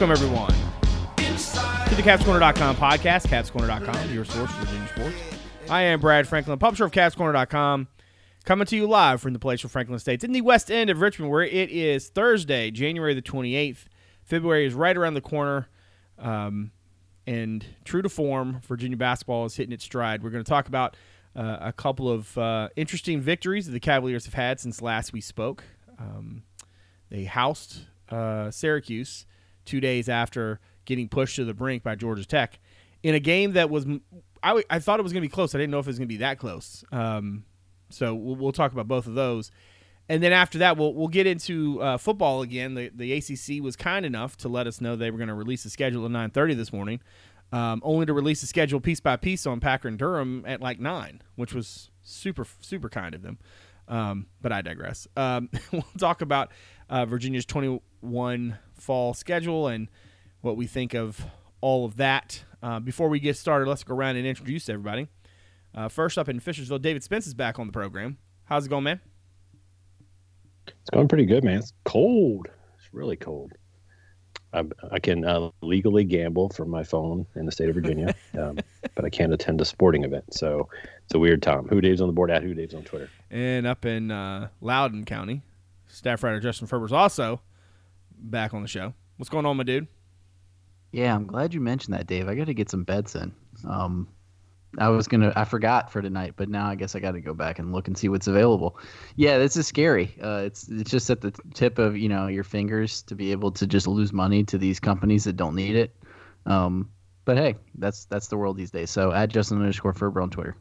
Welcome, everyone, to the CavsCorner.com podcast, CavsCorner.com, your source for Virginia sports. I am Brad Franklin, publisher of CavsCorner.com, coming to you live from the of Franklin Estates in the west end of Richmond, where it is Thursday, January the 28th. February is right around the corner. Um, and true to form, Virginia basketball is hitting its stride. We're going to talk about uh, a couple of uh, interesting victories that the Cavaliers have had since last we spoke. Um, they housed uh, Syracuse two days after getting pushed to the brink by Georgia Tech in a game that was I, I thought it was going to be close. I didn't know if it was going to be that close. Um, so we'll, we'll, talk about both of those, and then after that, we'll we'll get into uh, football again. The the ACC was kind enough to let us know they were going to release the schedule at nine thirty this morning, um, only to release the schedule piece by piece on Packer and Durham at like nine, which was super super kind of them. Um, but I digress. Um, we'll talk about uh, Virginia's 21 fall schedule and what we think of all of that. Uh, before we get started, let's go around and introduce everybody. Uh, first up in Fishersville, David Spence is back on the program. How's it going, man? It's going pretty good, man. It's cold. It's really cold. I, I can uh, legally gamble from my phone in the state of Virginia, um, but I can't attend a sporting event. So it's a weird time. HooDaves on the board at HooDaves on Twitter. And up in uh, Loudoun County, staff writer Justin Ferber's also back on the show. What's going on, my dude? Yeah, I'm glad you mentioned that, Dave. I got to get some beds in. Um, I was gonna, I forgot for tonight, but now I guess I got to go back and look and see what's available. Yeah, this is scary. Uh, it's it's just at the tip of you know your fingers to be able to just lose money to these companies that don't need it. Um, but hey, that's that's the world these days. So at Justin underscore Ferber on Twitter.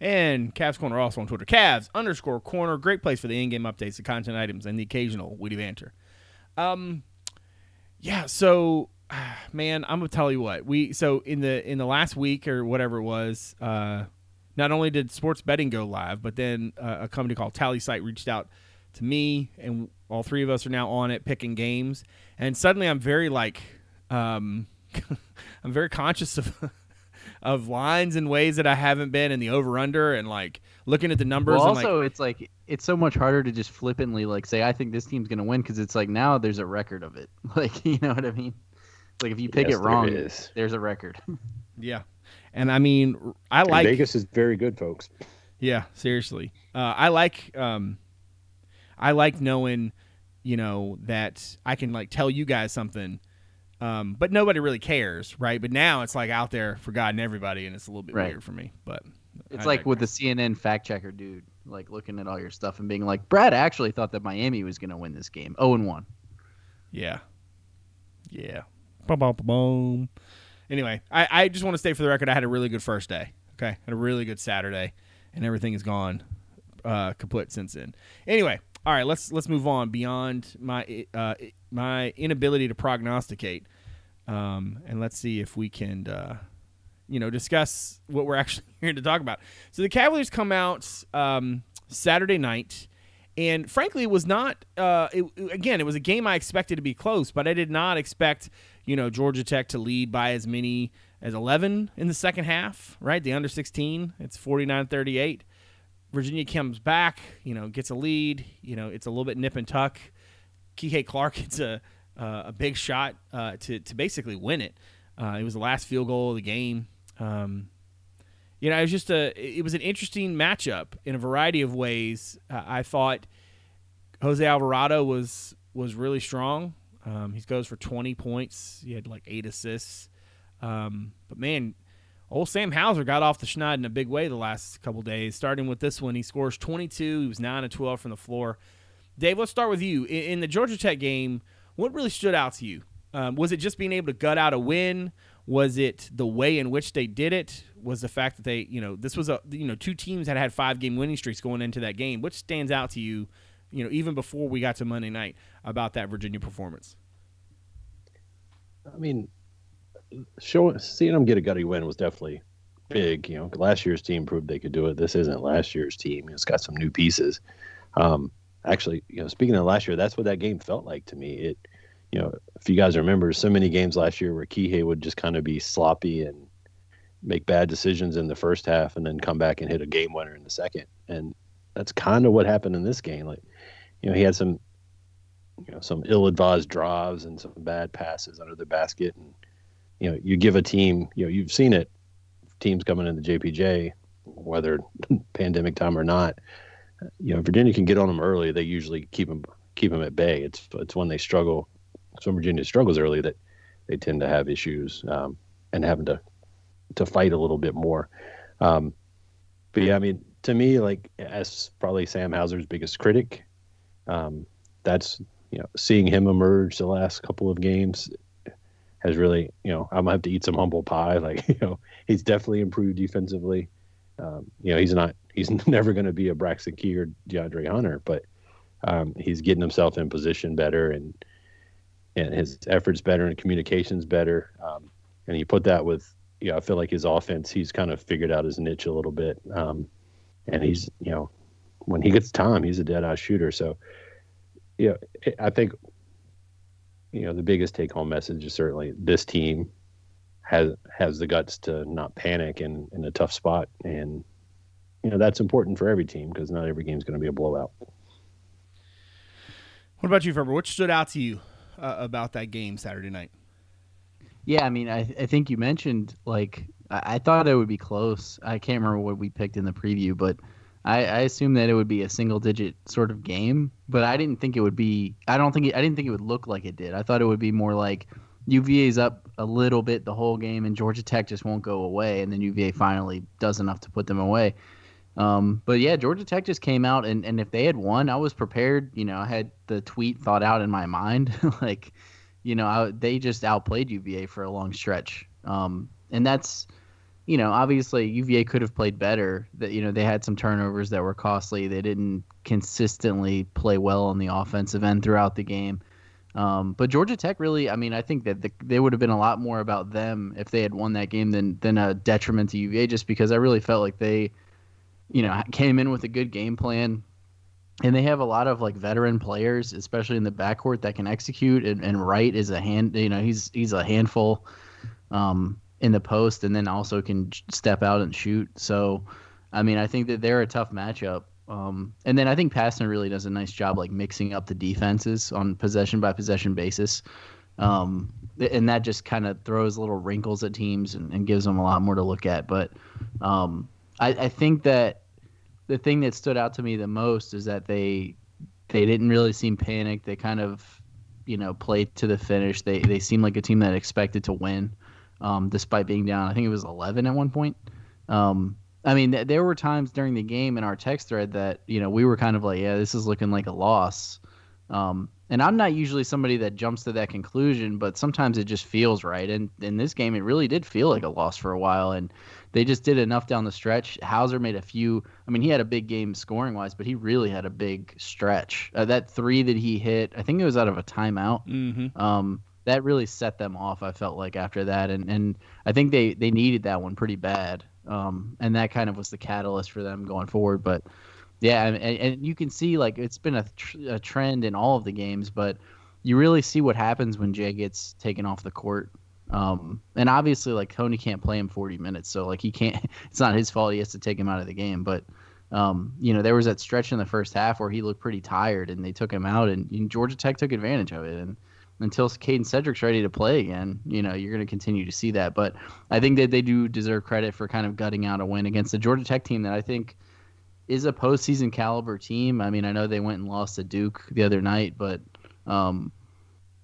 And Cavs Corner also on Twitter. Cavs underscore corner. Great place for the in game updates, the content items, and the occasional witty banter. Um, yeah. So, man, I'm gonna tell you what we. So in the in the last week or whatever it was, uh, not only did sports betting go live, but then uh, a company called TallySight reached out to me, and all three of us are now on it picking games. And suddenly, I'm very like, um, I'm very conscious of of lines in ways that I haven't been in the over under and like looking at the numbers. Well, also, like, it's like it's so much harder to just flippantly like say I think this team's gonna win because it's like now there's a record of it. Like you know what I mean? Like if you pick yes, it wrong, there there's a record. yeah, and I mean I like and Vegas is very good, folks. Yeah, seriously, uh, I like um, I like knowing you know that I can like tell you guys something um, but nobody really cares, right? But now it's like out there for God and everybody, and it's a little bit right. weird for me. But it's I like with the CNN fact checker dude, like looking at all your stuff and being like, Brad actually thought that Miami was going to win this game, zero oh and one. Yeah, yeah. Boom, boom, Anyway, I, I just want to state for the record, I had a really good first day. Okay, had a really good Saturday, and everything is gone uh, kaput since then. Anyway, all right, let's let's move on beyond my uh, my inability to prognosticate, um, and let's see if we can, uh, you know, discuss what we're actually here to talk about. So the Cavaliers come out um, Saturday night, and frankly, it was not. Uh, it, again, it was a game I expected to be close, but I did not expect, you know, Georgia Tech to lead by as many as 11 in the second half. Right, the under 16, it's 49-38. Virginia comes back, you know, gets a lead. You know, it's a little bit nip and tuck. Kihei Clark hits a uh, a big shot uh, to to basically win it. Uh, it was the last field goal of the game. Um, you know, it was just a it was an interesting matchup in a variety of ways. I thought Jose Alvarado was was really strong. Um, he goes for 20 points. He had like eight assists. Um, but man, Old Sam Hauser got off the schneid in a big way the last couple days. Starting with this one, he scores 22. He was 9 and 12 from the floor. Dave, let's start with you. In, the Georgia Tech game, what really stood out to you? Um, was it just being able to gut out a win? Was it the way in which they did it? Was the fact that they, you know, this was a, you know, two teams that had five game winning streaks going into that game. What stands out to you, you know, even before we got to Monday night about that Virginia performance? I mean, showing seeing them get a gutty win was definitely big. You know, last year's team proved they could do it. This isn't last year's team. It's got some new pieces. Um, actually, you know, speaking of last year, that's what that game felt like to me. It, you know, if you guys remember, so many games last year where Kihei would just kind of be sloppy and make bad decisions in the first half, and then come back and hit a game winner in the second. And that's kind of what happened in this game. Like, you know, he had some you know some ill-advised drives and some bad passes under the basket, and you know you give a team, you know you've seen it, teams coming in the JPJ, whether pandemic time or not. You know Virginia can get on them early. They usually keep them keep them at bay. It's it's when they struggle, so Virginia struggles early that they tend to have issues um, and having to to fight a little bit more. Um, but yeah, I mean, to me, like as probably Sam Hauser's biggest critic, um, that's you know seeing him emerge the last couple of games has really you know I'm gonna have to eat some humble pie. Like you know he's definitely improved defensively. Um, you know he's not he's never going to be a Braxton Key or DeAndre Hunter, but um, he's getting himself in position better and and his efforts better and communications better. Um, and you put that with you know I feel like his offense he's kind of figured out his niche a little bit. Um, and he's you know when he gets time he's a dead eye shooter. So you know I think you know the biggest take home message is certainly this team has has the guts to not panic in in a tough spot and you know that's important for every team because not every game is going to be a blowout. What about you, Ferber? What stood out to you uh, about that game Saturday night? Yeah, I mean, I, I think you mentioned like I, I, thought it would be close. I can't remember what we picked in the preview, but I, I assumed that it would be a single digit sort of game. But I didn't think it would be. I don't think it, I didn't think it would look like it did. I thought it would be more like UVA's up a little bit the whole game, and Georgia Tech just won't go away, and then UVA finally does enough to put them away. Um, but yeah, Georgia Tech just came out, and, and if they had won, I was prepared. You know, I had the tweet thought out in my mind. like, you know, I, they just outplayed UVA for a long stretch. Um, and that's, you know, obviously UVA could have played better. That you know they had some turnovers that were costly. They didn't consistently play well on the offensive end throughout the game. Um, but Georgia Tech really, I mean, I think that the, they would have been a lot more about them if they had won that game than than a detriment to UVA. Just because I really felt like they you know, came in with a good game plan. And they have a lot of like veteran players, especially in the backcourt, that can execute. And, and Wright is a hand, you know, he's he's a handful um, in the post, and then also can step out and shoot. So, I mean, I think that they're a tough matchup. Um, and then I think Pastner really does a nice job like mixing up the defenses on possession by possession basis. Um, and that just kind of throws little wrinkles at teams and, and, gives them a lot more to look at. But um, I, I think that the thing that stood out to me the most is that they they didn't really seem panicked. They kind of you know played to the finish. They they seemed like a team that expected to win, um, despite being down. I think it was 11 at one point. Um, I mean, th- there were times during the game in our text thread that you know we were kind of like, yeah, this is looking like a loss. Um, and I'm not usually somebody that jumps to that conclusion, but sometimes it just feels right. And in this game, it really did feel like a loss for a while. And they just did enough down the stretch. Hauser made a few. I mean, he had a big game scoring wise, but he really had a big stretch. Uh, that three that he hit, I think it was out of a timeout. Mm-hmm. Um, that really set them off. I felt like after that, and and I think they they needed that one pretty bad. Um, and that kind of was the catalyst for them going forward. But yeah, and, and you can see like it's been a, tr- a trend in all of the games, but you really see what happens when Jay gets taken off the court. Um, and obviously, like Tony can't play him 40 minutes, so like he can't. It's not his fault. He has to take him out of the game. But um, you know, there was that stretch in the first half where he looked pretty tired, and they took him out, and, and Georgia Tech took advantage of it. And until Kadin Shedrick's ready to play again, you know, you're going to continue to see that. But I think that they do deserve credit for kind of gutting out a win against the Georgia Tech team that I think is a postseason caliber team. I mean, I know they went and lost to Duke the other night, but um,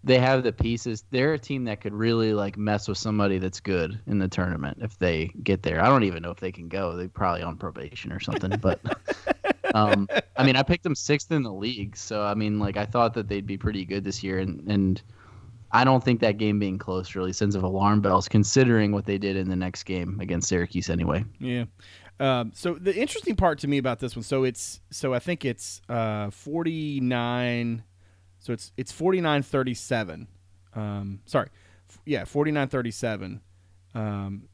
they have the pieces. They're a team that could really like mess with somebody that's good in the tournament if they get there. I don't even know if they can go. They're probably on probation or something. But um, I mean, I picked them sixth in the league, so I mean, like I thought that they'd be pretty good this year, and and I don't think that game being close really sends of alarm bells, considering what they did in the next game against Syracuse anyway. Yeah. Um, so the interesting part to me about this one, so it's so I think it's uh, forty nine, so it's it's forty nine thirty seven. Um, sorry, yeah, forty nine thirty seven, um,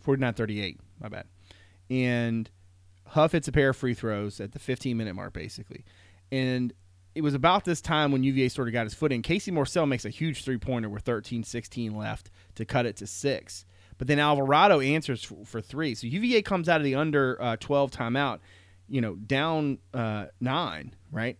forty nine thirty eight. My bad. And Huff hits a pair of free throws at the fifteen minute mark, basically, and it was about this time when UVA sort of got his foot in. Casey Morsell makes a huge three pointer with 13 16 left to cut it to six. But then Alvarado answers for, for three. So UVA comes out of the under uh, 12 timeout, you know, down uh, nine, right?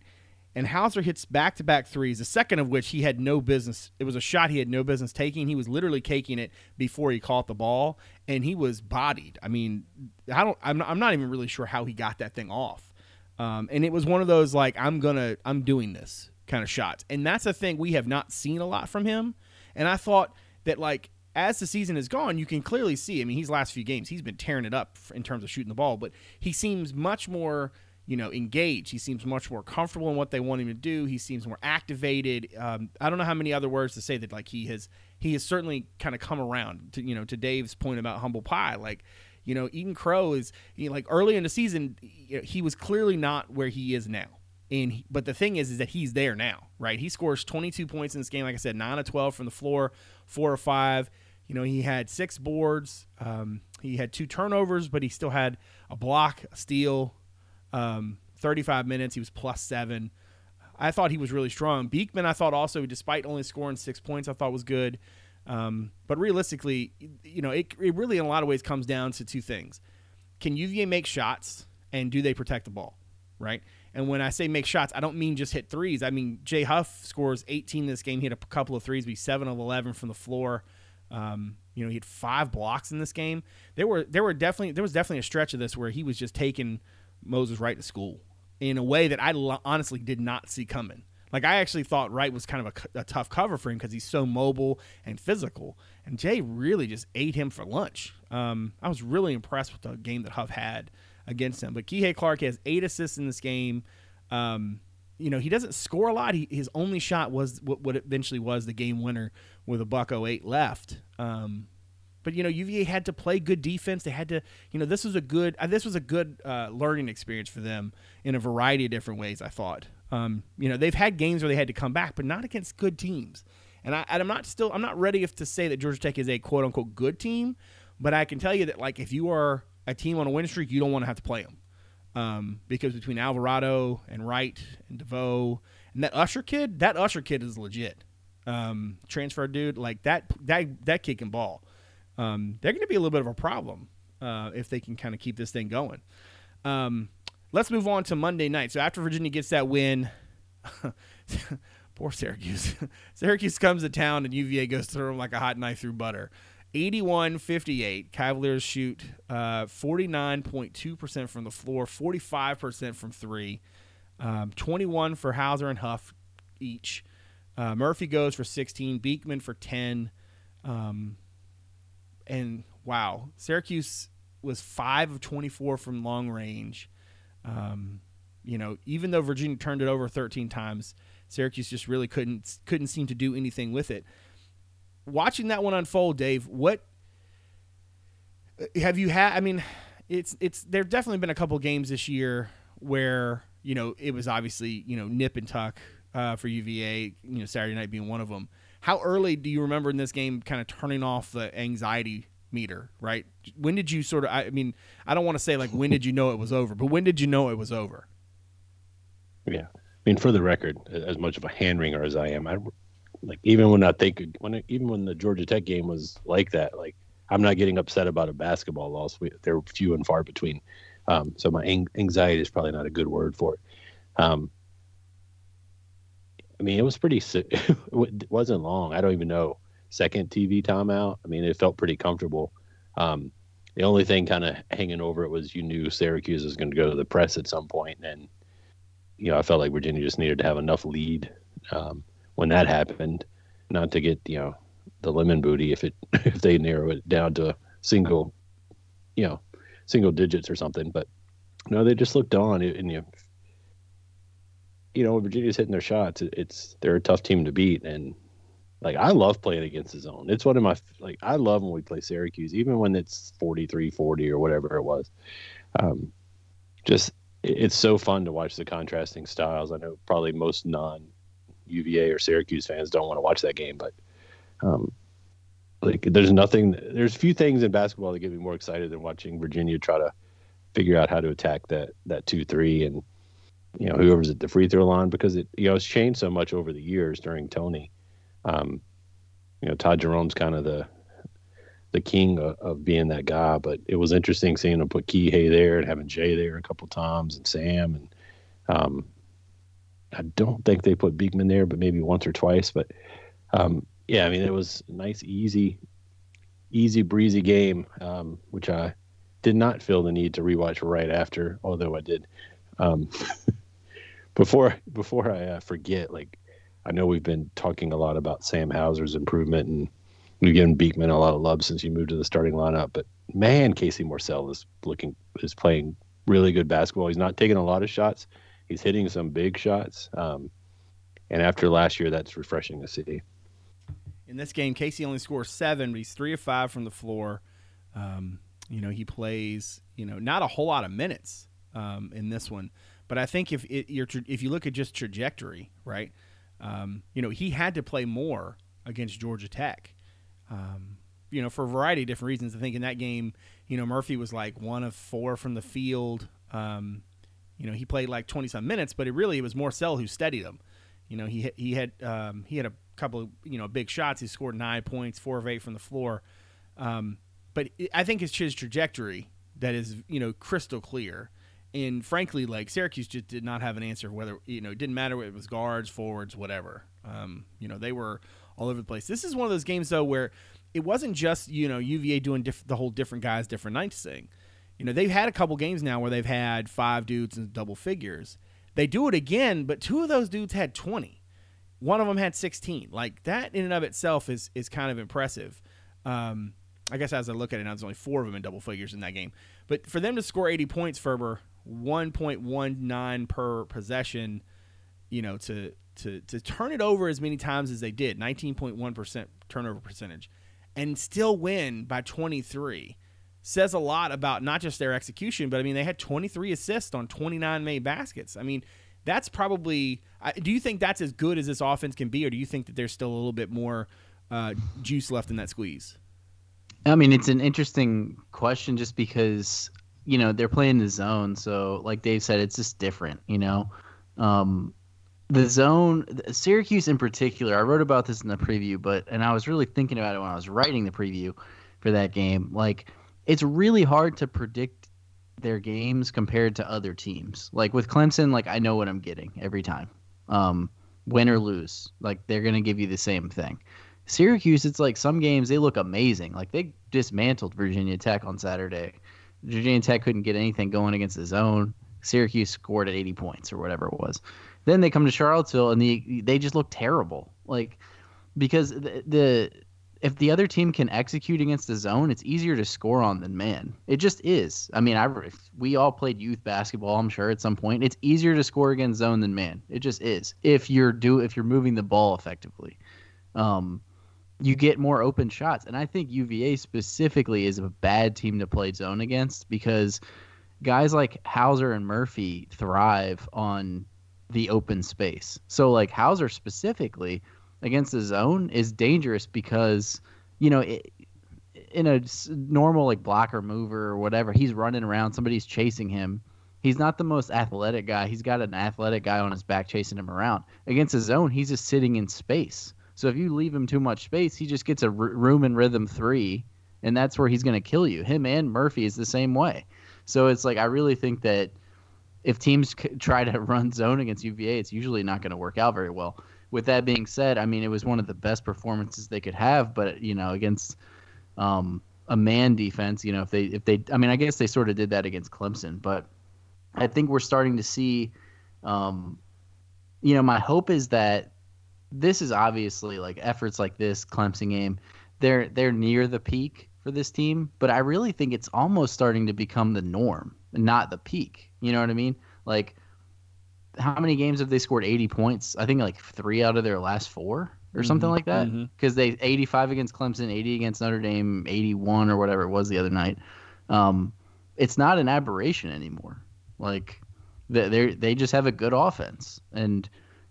and Hauser hits back to back threes, the second of which he had no business. It was a shot he had no business taking. He was literally caking it before he caught the ball, and he was bodied. I mean, I don't. I'm not, I'm not even really sure how he got that thing off. Um, and it was one of those like I'm gonna I'm doing this kind of shots, and that's a thing we have not seen a lot from him. And I thought that like as the season has gone, you can clearly see. I mean, his last few games, he's been tearing it up in terms of shooting the ball, but he seems much more you know, engaged. He seems much more comfortable in what they want him to do. He seems more activated. Um, I don't know how many other words to say that like he has he has certainly kind of come around to you know to Dave's point about humble pie. Like, you know, Eden Crow is you know, like early in the season you know, he was clearly not where he is now. And he, but the thing is, is that he's there now, right? He scores 22 points in this game. Like I said, nine of 12 from the floor, four or five. You know, he had six boards. Um, he had two turnovers, but he still had a block, a steal, um, 35 minutes, he was plus seven. I thought he was really strong. Beekman, I thought also, despite only scoring six points, I thought was good. Um, but realistically, you know, it, it really in a lot of ways comes down to two things: Can UVA make shots, and do they protect the ball, right? And when I say make shots, I don't mean just hit threes. I mean Jay Huff scores 18 this game. He had a couple of threes, be seven of 11 from the floor. Um, you know, he had five blocks in this game. There were there were definitely there was definitely a stretch of this where he was just taking Moses right to school in a way that I honestly did not see coming. Like I actually thought Wright was kind of a, a tough cover for him because he's so mobile and physical, and Jay really just ate him for lunch. Um, I was really impressed with the game that Huff had against him. But Kihei Clark has eight assists in this game. Um, you know he doesn't score a lot. He, his only shot was what, what eventually was the game winner with a buck 08 left. Um, but you know, UVA had to play good defense. They had to, you know, this was a good uh, this was a good uh, learning experience for them in a variety of different ways. I thought, um, you know, they've had games where they had to come back, but not against good teams. And, I, am not still I'm not ready to say that Georgia Tech is a quote unquote good team, but I can tell you that like if you are a team on a win streak, you don't want to have to play them. Um, because between Alvarado and Wright and DeVoe and that Usher kid, that Usher kid is legit. Um, transfer dude, like that that that kid can ball um, they're going to be a little bit of a problem uh, if they can kind of keep this thing going. Um, let's move on to Monday night. So after Virginia gets that win, poor Syracuse. Syracuse comes to town and UVA goes through them like a hot knife through butter. 81 58. Cavaliers shoot uh, 49.2% from the floor, 45% from three, um, 21 for Hauser and Huff each. Uh, Murphy goes for 16, Beekman for 10. Um, and wow, Syracuse was five of 24 from long range. Um, you know, even though Virginia turned it over 13 times, Syracuse just really couldn't couldn't seem to do anything with it. Watching that one unfold, Dave, what have you had? I mean, it's it's there've definitely been a couple games this year where you know it was obviously you know nip and tuck uh, for UVA. You know, Saturday night being one of them. How early do you remember in this game kind of turning off the anxiety meter, right? When did you sort of I mean, I don't want to say like when did you know it was over, but when did you know it was over? Yeah. I mean, for the record, as much of a hand wringer as I am, I like even when I think when even when the Georgia Tech game was like that, like I'm not getting upset about a basketball loss. We, they're few and far between. Um, so my anxiety is probably not a good word for it. Um, I mean, it was pretty. It wasn't long. I don't even know. Second TV timeout. I mean, it felt pretty comfortable. Um, the only thing kind of hanging over it was you knew Syracuse was going to go to the press at some point, and you know I felt like Virginia just needed to have enough lead um, when that happened, not to get you know the lemon booty if it if they narrow it down to single, you know, single digits or something. But no, they just looked on, and you you know, Virginia's hitting their shots. It's they're a tough team to beat, and like I love playing against the zone. It's one of my like I love when we play Syracuse, even when it's 43-40 or whatever it was. Um, just it's so fun to watch the contrasting styles. I know probably most non UVA or Syracuse fans don't want to watch that game, but um, like there's nothing. There's a few things in basketball that get me more excited than watching Virginia try to figure out how to attack that that two three and you know whoever's at the free throw line because it you know it's changed so much over the years during Tony. Um, you know Ty Jerome's kind of the the king of, of, being that guy, but it was interesting seeing him put Kihei there and having Jay there a couple times and Sam and um, I don't think they put Beekman there, but maybe once or twice. But um, yeah, I mean, it was a nice, easy, easy breezy game, um, which I did not feel the need to rewatch right after, although I did. Um, before before I uh, forget, like I know we've been talking a lot about Sam Hauser's improvement, and we've given Beekman a lot of love since he moved to the starting lineup. But man, Casey Morsell is looking is playing really good basketball. He's not taking a lot of shots. He's hitting some big shots. Um, and after last year, that's refreshing to see. In this game, Casey only scores seven, but he's three of five from the floor. Um, you know, he plays, you know, not a whole lot of minutes um, in this one. But I think if it, if you look at just trajectory, right? Um, you know, he had to play more against Georgia Tech. Um, you know, for a variety of different reasons. I think in that game, you know, Murphy was like one of four from the field. Um, you know, he played like 20 some minutes, but it really it was Morsell who steadied him. You know, he he had um, he had a couple of you know big shots. He scored nine points, four of eight from the floor. Um, but I think it's his trajectory that is you know crystal clear. And frankly, like Syracuse just did not have an answer. Whether you know, it didn't matter it was guards, forwards, whatever. Um, you know, they were all over the place. This is one of those games though where it wasn't just you know UVA doing diff- the whole different guys, different nights thing. You know, they've had a couple games now where they've had five dudes in double figures. They do it again, but two of those dudes had 20. One of them had 16. Like that in and of itself is is kind of impressive. Um, I guess as I look at it now, there's only four of them in double figures in that game. But for them to score 80 points, Ferber, 1.19 per possession, you know, to to to turn it over as many times as they did, 19.1% turnover percentage, and still win by 23 says a lot about not just their execution, but I mean they had 23 assists on 29 made baskets. I mean, that's probably. Do you think that's as good as this offense can be, or do you think that there's still a little bit more uh, juice left in that squeeze? I mean, it's an interesting question just because you know they're playing the zone, so like Dave said, it's just different. You know, um, the zone, Syracuse in particular. I wrote about this in the preview, but and I was really thinking about it when I was writing the preview for that game. Like it's really hard to predict their games compared to other teams. Like with Clemson, like I know what I'm getting every time. Um, win or lose, like they're gonna give you the same thing. Syracuse, it's like some games they look amazing. Like they dismantled Virginia Tech on Saturday. Virginia Tech couldn't get anything going against the zone. Syracuse scored at 80 points or whatever it was. Then they come to Charlottesville and the they just look terrible. Like because the, the if the other team can execute against the zone, it's easier to score on than man. It just is. I mean, I we all played youth basketball. I'm sure at some point it's easier to score against zone than man. It just is. If you're do if you're moving the ball effectively, um, you get more open shots. And I think UVA specifically is a bad team to play zone against because guys like Hauser and Murphy thrive on the open space. So like Hauser specifically against the zone is dangerous because you know it, in a normal like blocker mover or whatever he's running around somebody's chasing him he's not the most athletic guy he's got an athletic guy on his back chasing him around against the zone he's just sitting in space so if you leave him too much space he just gets a r- room and rhythm three and that's where he's going to kill you. Him and murphy is the same way. So it's like i really think that if teams try to run zone against uva it's usually not going to work out very well. With that being said, I mean, it was one of the best performances they could have, but you know, against um, a man defense, you know, if they if they, I mean, I guess they sort of did that against Clemson, but I think we're starting to see, um, you know, my hope is that this is obviously like efforts like this Clemson game, they're they're near the peak for this team, but I really think it's almost starting to become the norm, not the peak. You know what I mean? Like how many games have they scored 80 points? I think like three out of their last four or something mm-hmm, like that. Because mm-hmm. they 85 against Clemson, 80 against Notre Dame, 81 or whatever it was the other night. Um, it's not an aberration anymore. Like they they just have a good offense, and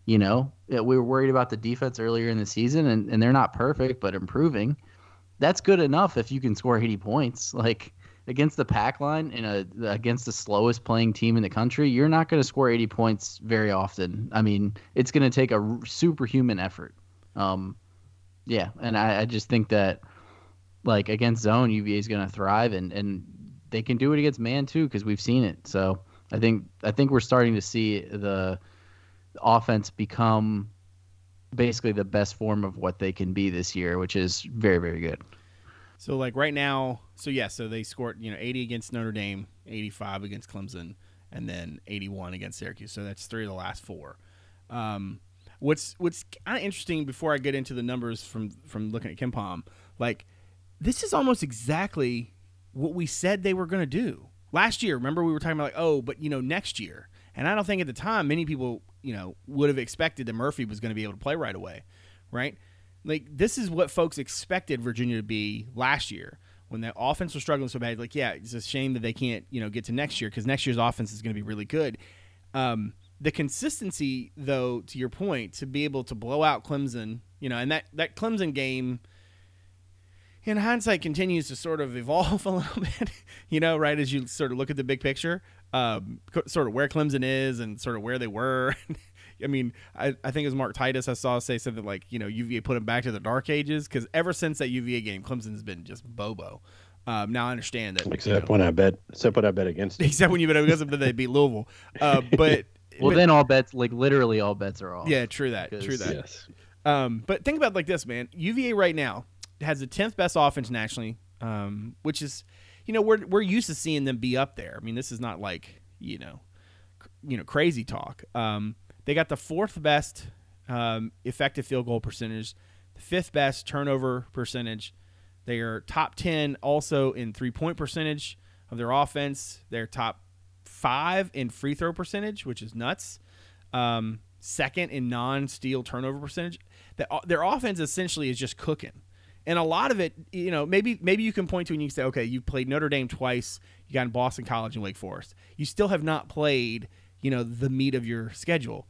you know we were worried about the defense earlier in the season, and, and they're not perfect but improving. That's good enough if you can score 80 points. Like against the pack line in a against the slowest playing team in the country, you're not going to score 80 points very often. I mean, it's going to take a superhuman effort. Um, yeah, and I, I just think that like against zone, UVA is going to thrive, and and they can do it against man too because we've seen it. So I think I think we're starting to see the offense become basically the best form of what they can be this year, which is very very good. So like right now, so yeah, so they scored you know 80 against Notre Dame, 85 against Clemson, and then 81 against Syracuse. So that's three of the last four. Um, what's what's kind of interesting before I get into the numbers from from looking at KenPom, like this is almost exactly what we said they were going to do last year. Remember we were talking about like oh, but you know next year, and I don't think at the time many people you know would have expected that Murphy was going to be able to play right away, right? Like this is what folks expected Virginia to be last year when the offense was struggling so bad. Like yeah, it's a shame that they can't you know get to next year because next year's offense is going to be really good. Um, the consistency, though, to your point, to be able to blow out Clemson, you know, and that that Clemson game, in hindsight, continues to sort of evolve a little bit, you know, right as you sort of look at the big picture, um, sort of where Clemson is and sort of where they were. I mean, I, I think it was Mark Titus I saw say something like, you know, UVA put them back to the dark ages because ever since that UVA game, Clemson's been just bobo. Um, now I understand that. Except you know, when I bet, except when I bet against. Them. Except when you bet against them, that they beat Louisville. Uh, but well, but, then all bets, like literally all bets are off. Yeah, true that. True that. Yes. Um, but think about it like this, man. UVA right now has the tenth best offense nationally, um, which is, you know, we're we're used to seeing them be up there. I mean, this is not like you know, cr- you know, crazy talk. Um, they got the fourth best um, effective field goal percentage, the fifth best turnover percentage. They are top ten also in three point percentage of their offense. They're top five in free throw percentage, which is nuts. Um, second in non-steal turnover percentage. That their offense essentially is just cooking, and a lot of it, you know, maybe maybe you can point to and you can say, okay, you've played Notre Dame twice, you got in Boston College and Wake Forest. You still have not played, you know, the meat of your schedule.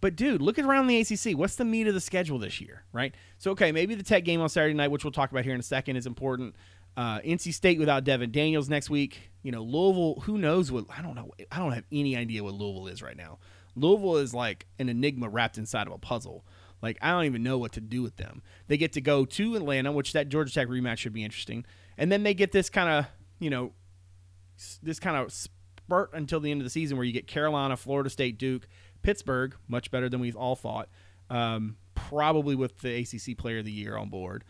But dude, look around the ACC. What's the meat of the schedule this year, right? So okay, maybe the Tech game on Saturday night, which we'll talk about here in a second, is important. Uh, NC State without Devon Daniels next week. You know, Louisville. Who knows what? I don't know. I don't have any idea what Louisville is right now. Louisville is like an enigma wrapped inside of a puzzle. Like I don't even know what to do with them. They get to go to Atlanta, which that Georgia Tech rematch should be interesting, and then they get this kind of you know this kind of spurt until the end of the season where you get Carolina, Florida State, Duke, Pittsburgh, much better than we've all thought. Um, probably with the ACC Player of the Year on board.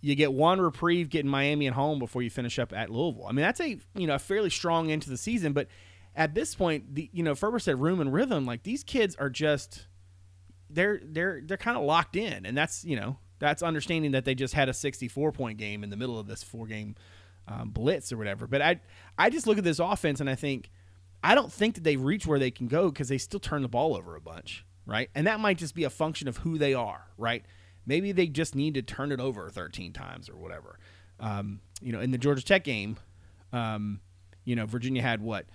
You get one reprieve getting Miami at home before you finish up at Louisville. I mean, that's a you know a fairly strong end to the season, but at this point, the you know Ferber said room and rhythm. Like these kids are just they're they're they're kind of locked in, and that's you know that's understanding that they just had a 64 point game in the middle of this four game um, blitz or whatever. But I I just look at this offense and I think I don't think that they reach where they can go because they still turn the ball over a bunch, right? And that might just be a function of who they are, right? Maybe they just need to turn it over 13 times or whatever. Um, you know, in the Georgia Tech game, um, you know, Virginia had what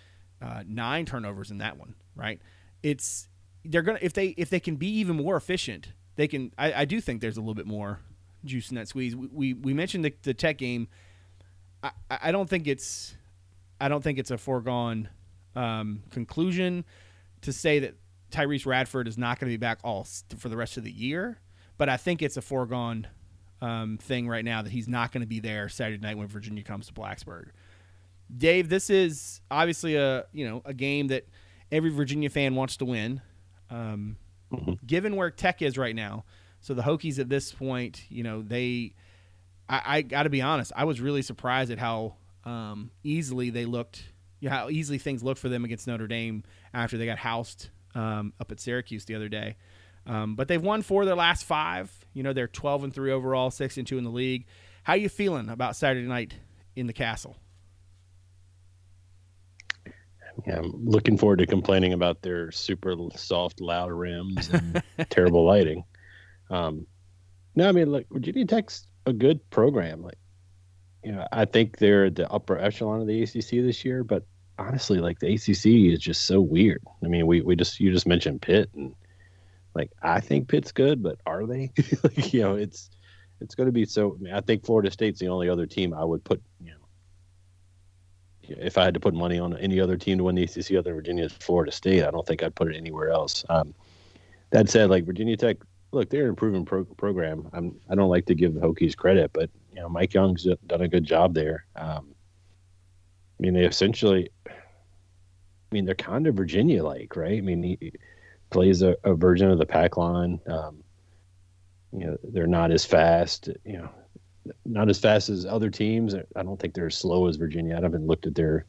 uh, nine turnovers in that one, right? It's they're gonna if they if they can be even more efficient, they can. I, I do think there's a little bit more juice in that squeeze. We we, we mentioned the, the Tech game. I, I don't think it's I don't think it's a foregone um, conclusion to say that Tyrece Radford is not going to be back all for the rest of the year. But I think it's a foregone um, thing right now that he's not going to be there Saturday night when Virginia comes to Blacksburg. Dave, this is obviously a you know a game that every Virginia fan wants to win. Um, mm-hmm. Given where Tech is right now, so the Hokies at this point, you know they, I, I got to be honest, I was really surprised at how um, easily they looked, you know, how easily things looked for them against Notre Dame after they got housed um, up at Syracuse the other day. Um, but they've won four of their last five. You know, they're 12 and three overall, six and two in the league. How are you feeling about Saturday night in the castle? Yeah, I'm looking forward to complaining about their super soft, loud rims and terrible lighting. Um, no, I mean, look, Virginia Tech's a good program. Like, you know, I think they're the upper echelon of the ACC this year, but honestly, like the ACC is just so weird. I mean, we we just you just mentioned Pitt and like I think Pitt's good, but are they? like, you know, it's it's going to be so. I, mean, I think Florida State's the only other team I would put. You know, if I had to put money on any other team to win the ACC other than Virginia, Florida State. I don't think I'd put it anywhere else. Um, that said, like Virginia Tech, look, they're an improving pro- program. I'm I don't like to give the Hokies credit, but you know, Mike Young's done a good job there. Um, I mean, they essentially, I mean, they're kind of Virginia like, right? I mean, he, plays a, a version of the pack line. Um, you know, they're not as fast. You know, not as fast as other teams. I don't think they're as slow as Virginia. I haven't looked at their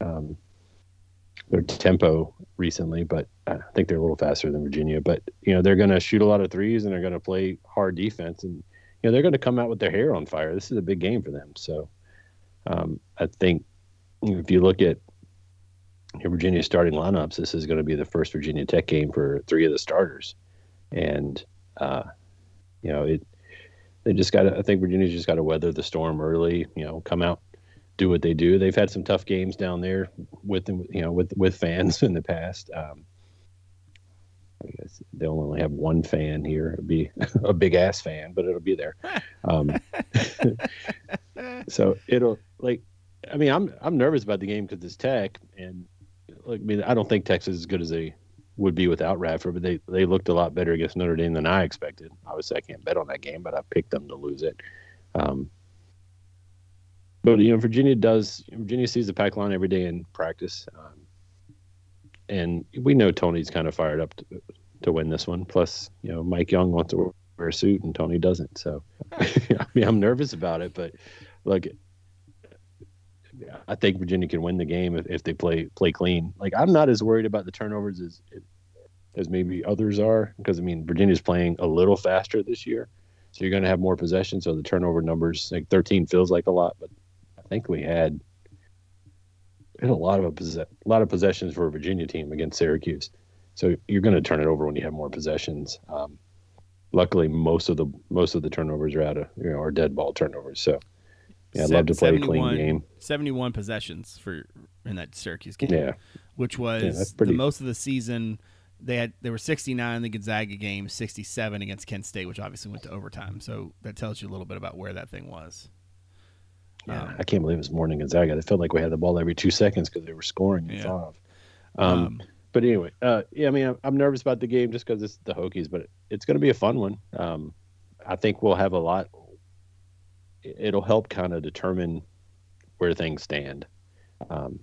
um, their tempo recently, but I think they're a little faster than Virginia. But you know, they're going to shoot a lot of threes and they're going to play hard defense, and you know, they're going to come out with their hair on fire. This is a big game for them. So um, I think if you look at Virginia starting lineups, this is going to be the first Virginia Tech game for three of the starters, and uh, you know it. They just got to. I think Virginia's just got to weather the storm early. You know, come out, do what they do. They've had some tough games down there with you know with with fans in the past. Um, I guess they'll only have one fan here. It'll be a big ass fan, but it'll be there. Um, so it'll like, I mean, I'm I'm nervous about the game because it's Tech, and like, I mean, I don't think Texas is as good as they would be without Radford, but they they looked a lot better against Notre Dame than I expected. Obviously, I can't bet on that game, but I picked them to lose it. Um, but you know, Virginia does. Virginia sees the pack line every day in practice, um, and we know Tony's kind of fired up to, to win this one. Plus, you know, Mike Young wants to wear a suit and Tony doesn't. So, I mean, I'm nervous about it, but look, I think Virginia can win the game if, if they play play clean. Like I'm not as worried about the turnovers as as maybe others are because I mean Virginia's playing a little faster this year, so you're going to have more possession. So the turnover numbers like 13 feels like a lot, but I think we had had a lot of a, a lot of possessions for a Virginia team against Syracuse. So you're going to turn it over when you have more possessions. Um, luckily, most of the most of the turnovers are out of you know are dead ball turnovers. So yeah, I'd love to play a clean game. 71 possessions for in that Syracuse game. Yeah. Which was yeah, pretty... the most of the season. They had they were 69 in the Gonzaga game, 67 against Kent State, which obviously went to overtime. So that tells you a little bit about where that thing was. Yeah, um, I can't believe it was more than Gonzaga. It felt like we had the ball every two seconds because they were scoring yeah. Um, um, but anyway, uh, yeah, I mean, I'm, I'm, nervous about the game just because it's the Hokies, but it's going to be a fun one. Um, I think we'll have a lot it'll help kind of determine where things stand. Um,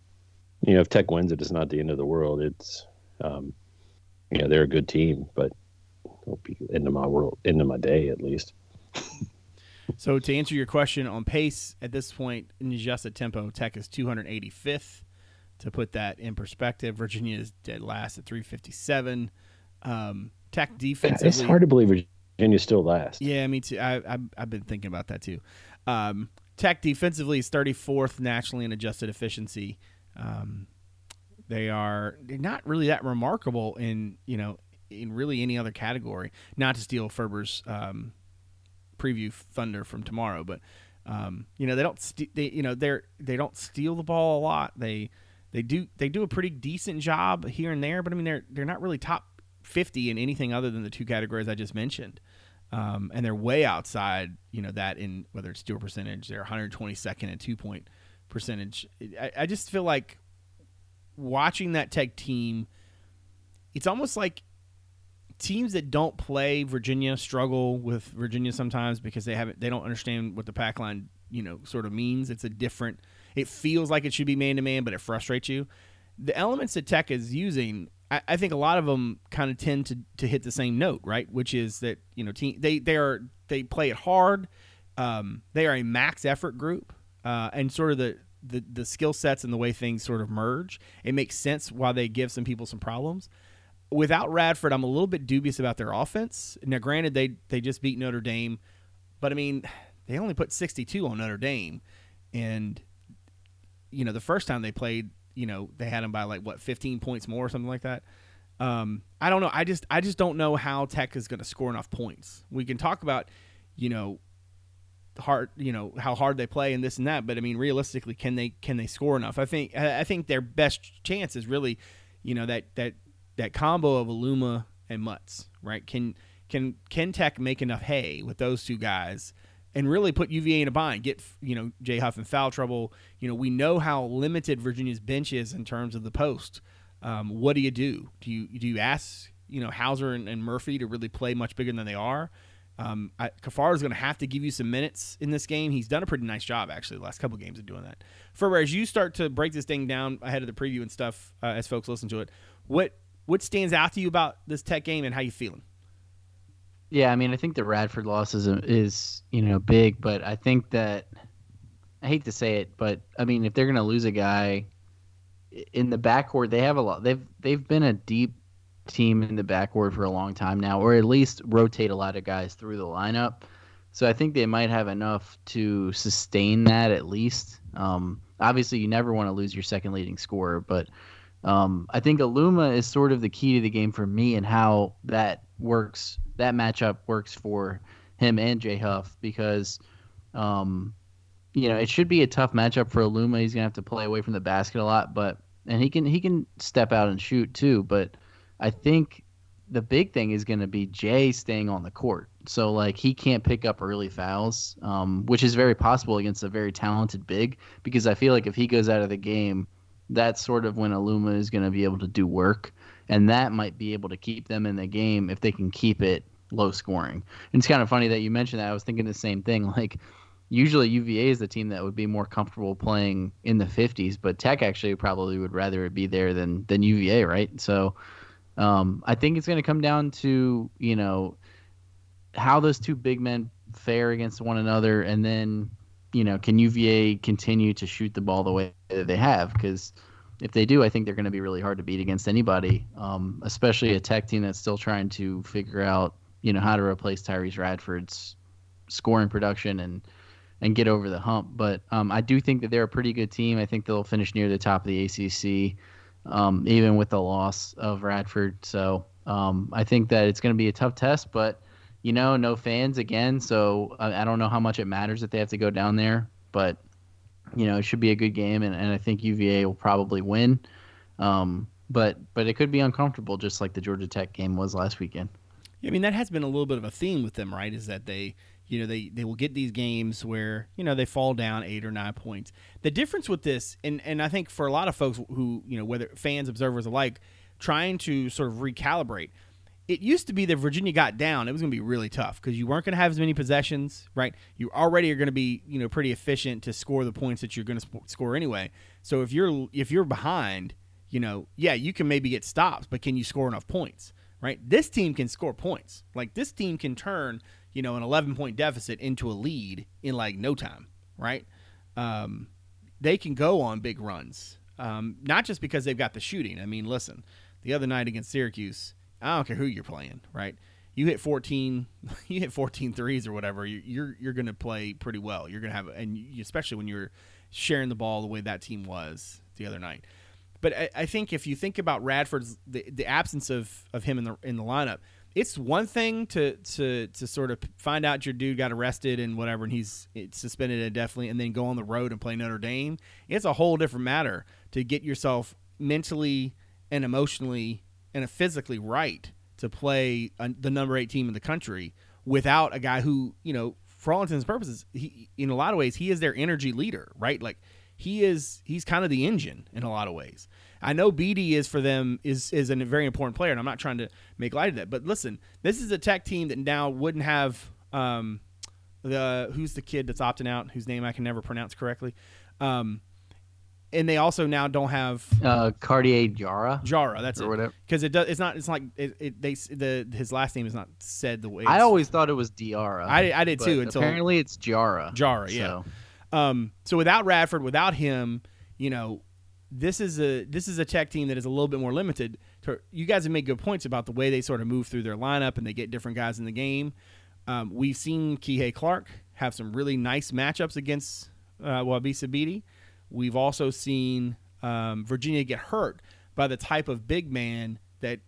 you know, if Tech wins it, it's not the end of the world. It's, um, you know, they're a good team, but it'll be into my world, into my day at least. so to answer your question on pace at this point in just a tempo, Tech is 285th. To put that in perspective, Virginia is dead last at 357. Um, Tech defensively, it's hard to believe Virginia's still last. Yeah, me too. I, I I've been thinking about that too. Um, Tech defensively is 34th nationally in adjusted efficiency. Um, they are not really that remarkable in you know in really any other category. Not to steal Ferber's um, preview thunder from tomorrow, but um, you know they don't st- they you know they're they don't steal the ball a lot. They they do they do a pretty decent job here and there, but I mean they're they're not really top 50 in anything other than the two categories I just mentioned. Um, and they're way outside, you know, that in whether it's dual percentage, they're 122nd and two point percentage. I, I just feel like watching that Tech team, it's almost like teams that don't play Virginia struggle with Virginia sometimes because they haven't they don't understand what the pack line you know sort of means. It's a different. It feels like it should be man to man, but it frustrates you. The elements that Tech is using I, I think a lot of them kind of tend to, to hit the same note, right? Which is that you know team they they are they play it hard. Um, they are a max effort group, uh, and sort of the the, the skill sets and the way things sort of merge. It makes sense why they give some people some problems. Without Radford, I'm a little bit dubious about their offense. Now, granted, they they just beat Notre Dame, but I mean, they only put 62 on Notre Dame, and you know the first time they played, you know they had them by like what 15 points more or something like that. Um, I don't know. I just I just don't know how Tech is going to score enough points. We can talk about, you know, hard you know how hard they play and this and that, but I mean realistically, can they can they score enough? I think I think their best chance is really, you know, that that that combo of Aluma and Mutts, right? Can can can Tech make enough hay with those two guys? And really put UVA in a bind. Get you know Jay Huff in foul trouble. You know we know how limited Virginia's bench is in terms of the post. Um, what do you do? Do you do you ask you know Hauser and, and Murphy to really play much bigger than they are? Um, Caffaro is going to have to give you some minutes in this game. He's done a pretty nice job actually the last couple games of doing that. For as you start to break this thing down ahead of the preview and stuff, uh, as folks listen to it, what what stands out to you about this Tech game and how you feeling? Yeah, I mean, I think the Radford loss is, is you know big, but I think that I hate to say it, but I mean, if they're going to lose a guy in the backcourt, they have a lot. They've they've been a deep team in the backcourt for a long time now, or at least rotate a lot of guys through the lineup. So I think they might have enough to sustain that at least. Um, obviously, you never want to lose your second leading scorer, but um, I think Aluma is sort of the key to the game for me and how that works. That matchup works for him and Jay Huff because, um, you know, it should be a tough matchup for Aluma. He's gonna have to play away from the basket a lot, but and he can he can step out and shoot too. But I think the big thing is gonna be Jay staying on the court. So like he can't pick up early fouls, um, which is very possible against a very talented big. Because I feel like if he goes out of the game that's sort of when Aluma is going to be able to do work, and that might be able to keep them in the game if they can keep it low scoring. And it's kind of funny that you mentioned that. I was thinking the same thing. Like, usually UVA is the team that would be more comfortable playing in the 50s, but Tech actually probably would rather be there than than UVA, right? So, um, I think it's going to come down to you know how those two big men fare against one another, and then you know, can UVA continue to shoot the ball the way that they have? Because if they do, I think they're going to be really hard to beat against anybody, um, especially a tech team that's still trying to figure out, you know, how to replace Tyrece Radford's scoring production and and get over the hump. But um, I do think that they're a pretty good team. I think they'll finish near the top of the ACC, um, even with the loss of Radford. So um, I think that it's going to be a tough test, but you know, no fans again, so I, I, don't know how much it matters that they have to go down there, but you know, it should be a good game, and, and I think UVA will probably win. Um, but but it could be uncomfortable, just like the Georgia Tech game was last weekend. I mean that has been a little bit of a theme with them, right? Is that they you know they they will get these games where you know they fall down eight or nine points. The difference with this, and and I think for a lot of folks who you know whether fans observers alike, trying to sort of recalibrate it used to be that Virginia got down, it was going to be really tough because you weren't going to have as many possessions, right? You already are going to be, you know, pretty efficient to score the points that you're going to score anyway. So if you're if you're behind, you know, yeah, you can maybe get stops, but can you score enough points, right? This team can score points. Like this team can turn, you know, an 11 point deficit into a lead in like no time, right? Um, they can go on big runs, um, not just because they've got the shooting. I mean, listen, the other night against Syracuse I don't care who you're playing, right? You hit 14, you hit 14 threes or whatever, you're you're going to play pretty well. You're going to have, and especially when you're sharing the ball the way that team was the other night. But I, I think if you think about Radford's the, the absence of, of him in the in the lineup, it's one thing to to to sort of find out your dude got arrested and whatever, and he's suspended indefinitely, and then go on the road and play Notre Dame. It's a whole different matter to get yourself mentally and emotionally and a physically right to play a, the number eight team in the country without a guy who, you know, for all intents and purposes, he in a lot of ways he is their energy leader, right? Like he is he's kind of the engine in a lot of ways. I know Bede is for them is is a very important player, and I'm not trying to make light of that. But listen, this is a tech team that now wouldn't have um, the who's the kid that's opting out, whose name I can never pronounce correctly. Um, and they also now don't have uh, Cartier Jara. Jara, that's or it. whatever. Because it does. It's not. It's like it, it. They the his last name is not said the way. I always thought it was Diarra. I, I did too. Until apparently it's Jara. Jara, yeah. So. Um. So without Radford, without him, you know, this is a this is a tech team that is a little bit more limited. You guys have made good points about the way they sort of move through their lineup and they get different guys in the game. Um, we've seen Kihei Clark have some really nice matchups against uh, Wabissa Bede. We've also seen um, Virginia get hurt by the type of big man that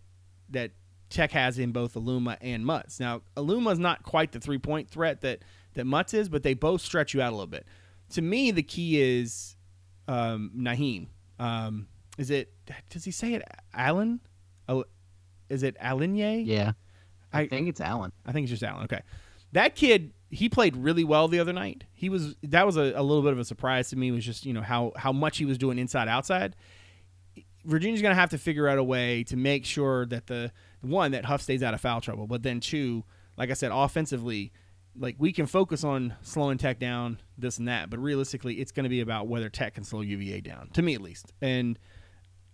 that Tech has in both Aluma and Mutts. Now, Aluma is not quite the three point threat that that Mutts is, but they both stretch you out a little bit. To me, the key is um, Nahiem. Um, is it? Does he say it? Allen? Is it Allenye? Yeah, I, I think it's Allen. I think it's just Allen. Okay, that kid he played really well the other night. He was that was a, a, little bit of a surprise to me. Was just you know how how much he was doing inside outside. Virginia's going to have to figure out a way to make sure that the one that Huff stays out of foul trouble, but then two, like I said, offensively, like we can focus on slowing Tech down, this and that, but realistically, it's going to be about whether Tech can slow UVA down, to me at least. And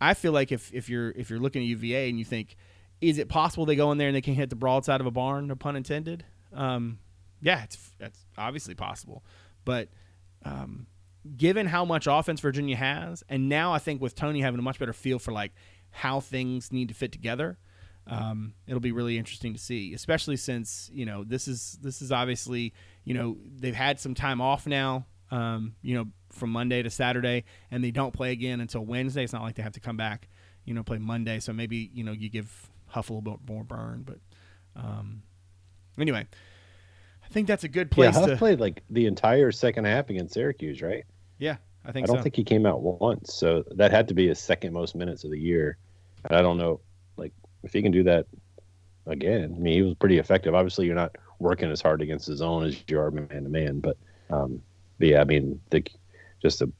I feel like if if you're if you're looking at UVA and you think, is it possible they go in there and they can hit the broadside of a barn? No pun intended. Um, yeah, it's that's obviously possible, but um, given how much offense Virginia has, and now I think with Tony having a much better feel for like how things need to fit together, um, it'll be really interesting to see, especially since you know this is this is obviously you know they've had some time off now, um, you know from Monday to Saturday, and they don't play again until Wednesday. It's not like they have to come back, you know, play Monday. So maybe you know you give Huff a little bit more burn, but um, anyway. I think that's a good place yeah, Huff to played like the entire second half against Syracuse, right? Yeah, I think I don't so. think he came out once, so that had to be his second most minutes of the year. And I don't know, like if he can do that again. I mean, he was pretty effective. Obviously, you're not working as hard against his own as you are man to man, but um, but yeah, I mean, the, just to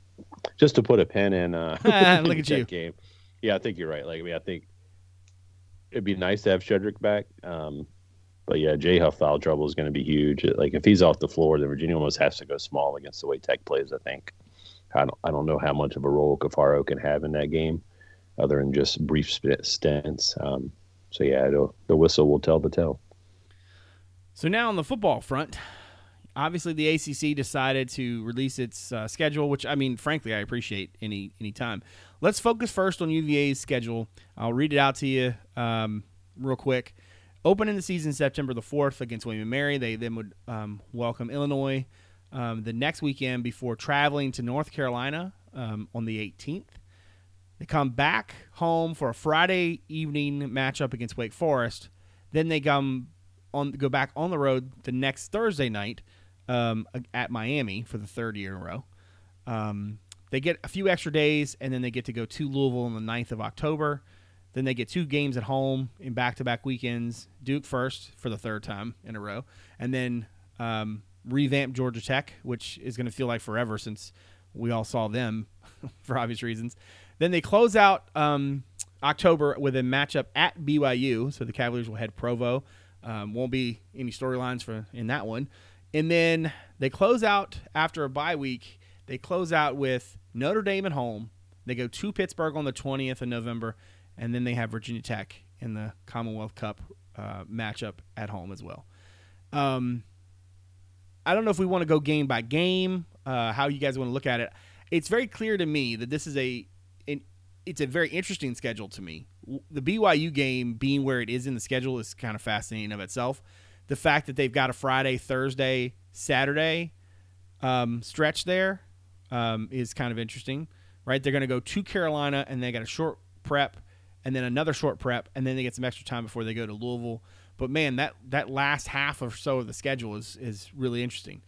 just to put a pen in uh, Look at that you. game. Yeah, I think you're right. Like, I mean, I think it'd be nice to have Shedrick back. Um, but yeah, Jay Huff foul trouble is going to be huge. Like if he's off the floor, then Virginia almost has to go small against the way Tech plays. I think. I don't. I don't know how much of a role Caffaro can have in that game, other than just brief stints. Um, so yeah, the whistle will tell the tale. So now on the football front, obviously the ACC decided to release its uh, schedule, which I mean, frankly, I appreciate any any time. Let's focus first on UVA's schedule. I'll read it out to you um, real quick. Opening the season September the fourth against William Mary, they then would um, welcome Illinois um, the next weekend before traveling to North Carolina um, on the 18th. They come back home for a Friday evening matchup against Wake Forest. Then they come on go back on the road the next Thursday night um, at Miami for the third year in a row. Um, they get a few extra days, and then they get to go to Louisville on the 9th of October. Then they get two games at home in back-to-back weekends. Duke first for the third time in a row, and then um, revamp Georgia Tech, which is going to feel like forever since we all saw them for obvious reasons. Then they close out um, October with a matchup at BYU, so the Cavaliers will head Provo. Um, won't be any storylines for in that one. And then they close out after a bye week. They close out with Notre Dame at home. They go to Pittsburgh on the 20th of November, and then they have Virginia Tech in the Commonwealth Cup uh, matchup at home as well. Um, I don't know if we want to go game by game, uh, how you guys want to look at it. It's very clear to me that this is a, an, it's a very interesting schedule to me. The BYU game being where it is in the schedule is kind of fascinating of itself. The fact that they've got a Friday, Thursday, Saturday um, stretch there um, is kind of interesting, right? They're going to go to Carolina and they got a short prep and then another short prep and then they get some extra time before they go to Louisville. But man, that that last half or so of the schedule is is really interesting.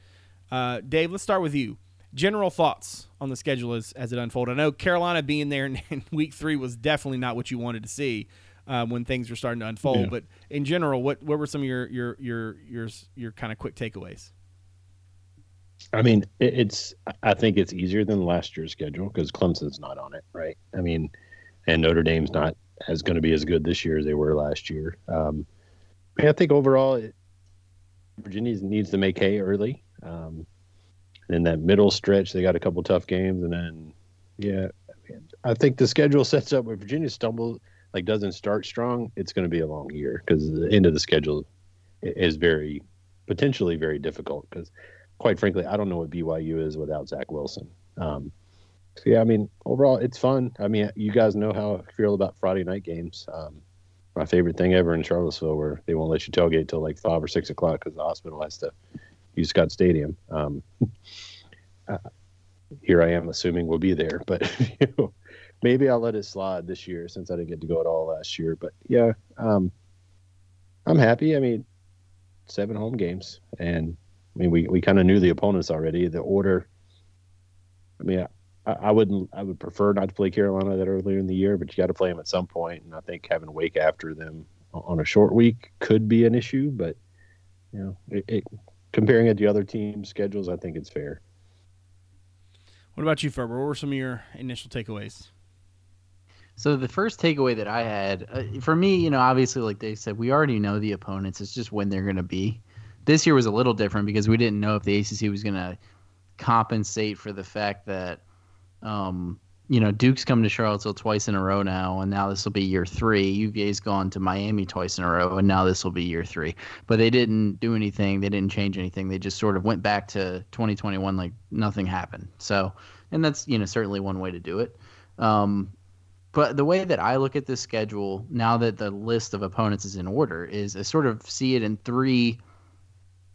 Uh, Dave, let's start with you. General thoughts on the schedule as, as it unfolded. I know Carolina being there in, in week three was definitely not what you wanted to see uh, when things were starting to unfold. Yeah. But in general, what what were some of your your your your your kind of quick takeaways? I mean, it's. I think it's easier than last year's schedule because Clemson's not on it, right? I mean, and Notre Dame's not as going to be as good this year as they were last year. Um, I think overall, it, Virginia needs to make hay early. Um, and in that middle stretch, they got a couple tough games, and then yeah, I, mean, I think the schedule sets up where Virginia stumbles like doesn't start strong. It's going to be a long year because the end of the schedule is very potentially very difficult because quite frankly, I don't know what BYU is without Zach Wilson. Um, so yeah, I mean, overall, it's fun. I mean, you guys know how I feel about Friday night games. Um, my favorite thing ever in Charlottesville, where they won't let you tailgate till like five or six o'clock because the hospital has to use Scott Stadium. Um, uh, here I am assuming we'll be there, but you know, maybe I'll let it slide this year since I didn't get to go at all last year. But yeah, um, I'm happy. I mean, seven home games, and I mean, we, we kind of knew the opponents already. The order. I mean, I, I wouldn't. I would prefer not to play Carolina that earlier in the year, but you got to play them at some point. And I think having Wake after them on a short week could be an issue. But you know, it, it, comparing it to other teams' schedules, I think it's fair. What about you, Ferber? What were some of your initial takeaways? So the first takeaway that I had uh, for me, you know, obviously, like they said, we already know the opponents. It's just when they're going to be. This year was a little different because we didn't know if the ACC was going to compensate for the fact that um, you know, Duke's come to Charlottesville twice in a row now, and now this will be year three. UVA's gone to Miami twice in a row, and now this will be year three. But they didn't do anything. They didn't change anything. They just sort of went back to 2021 like nothing happened. So, and that's you know certainly one way to do it. Um, but the way that I look at this schedule now that the list of opponents is in order is I sort of see it in three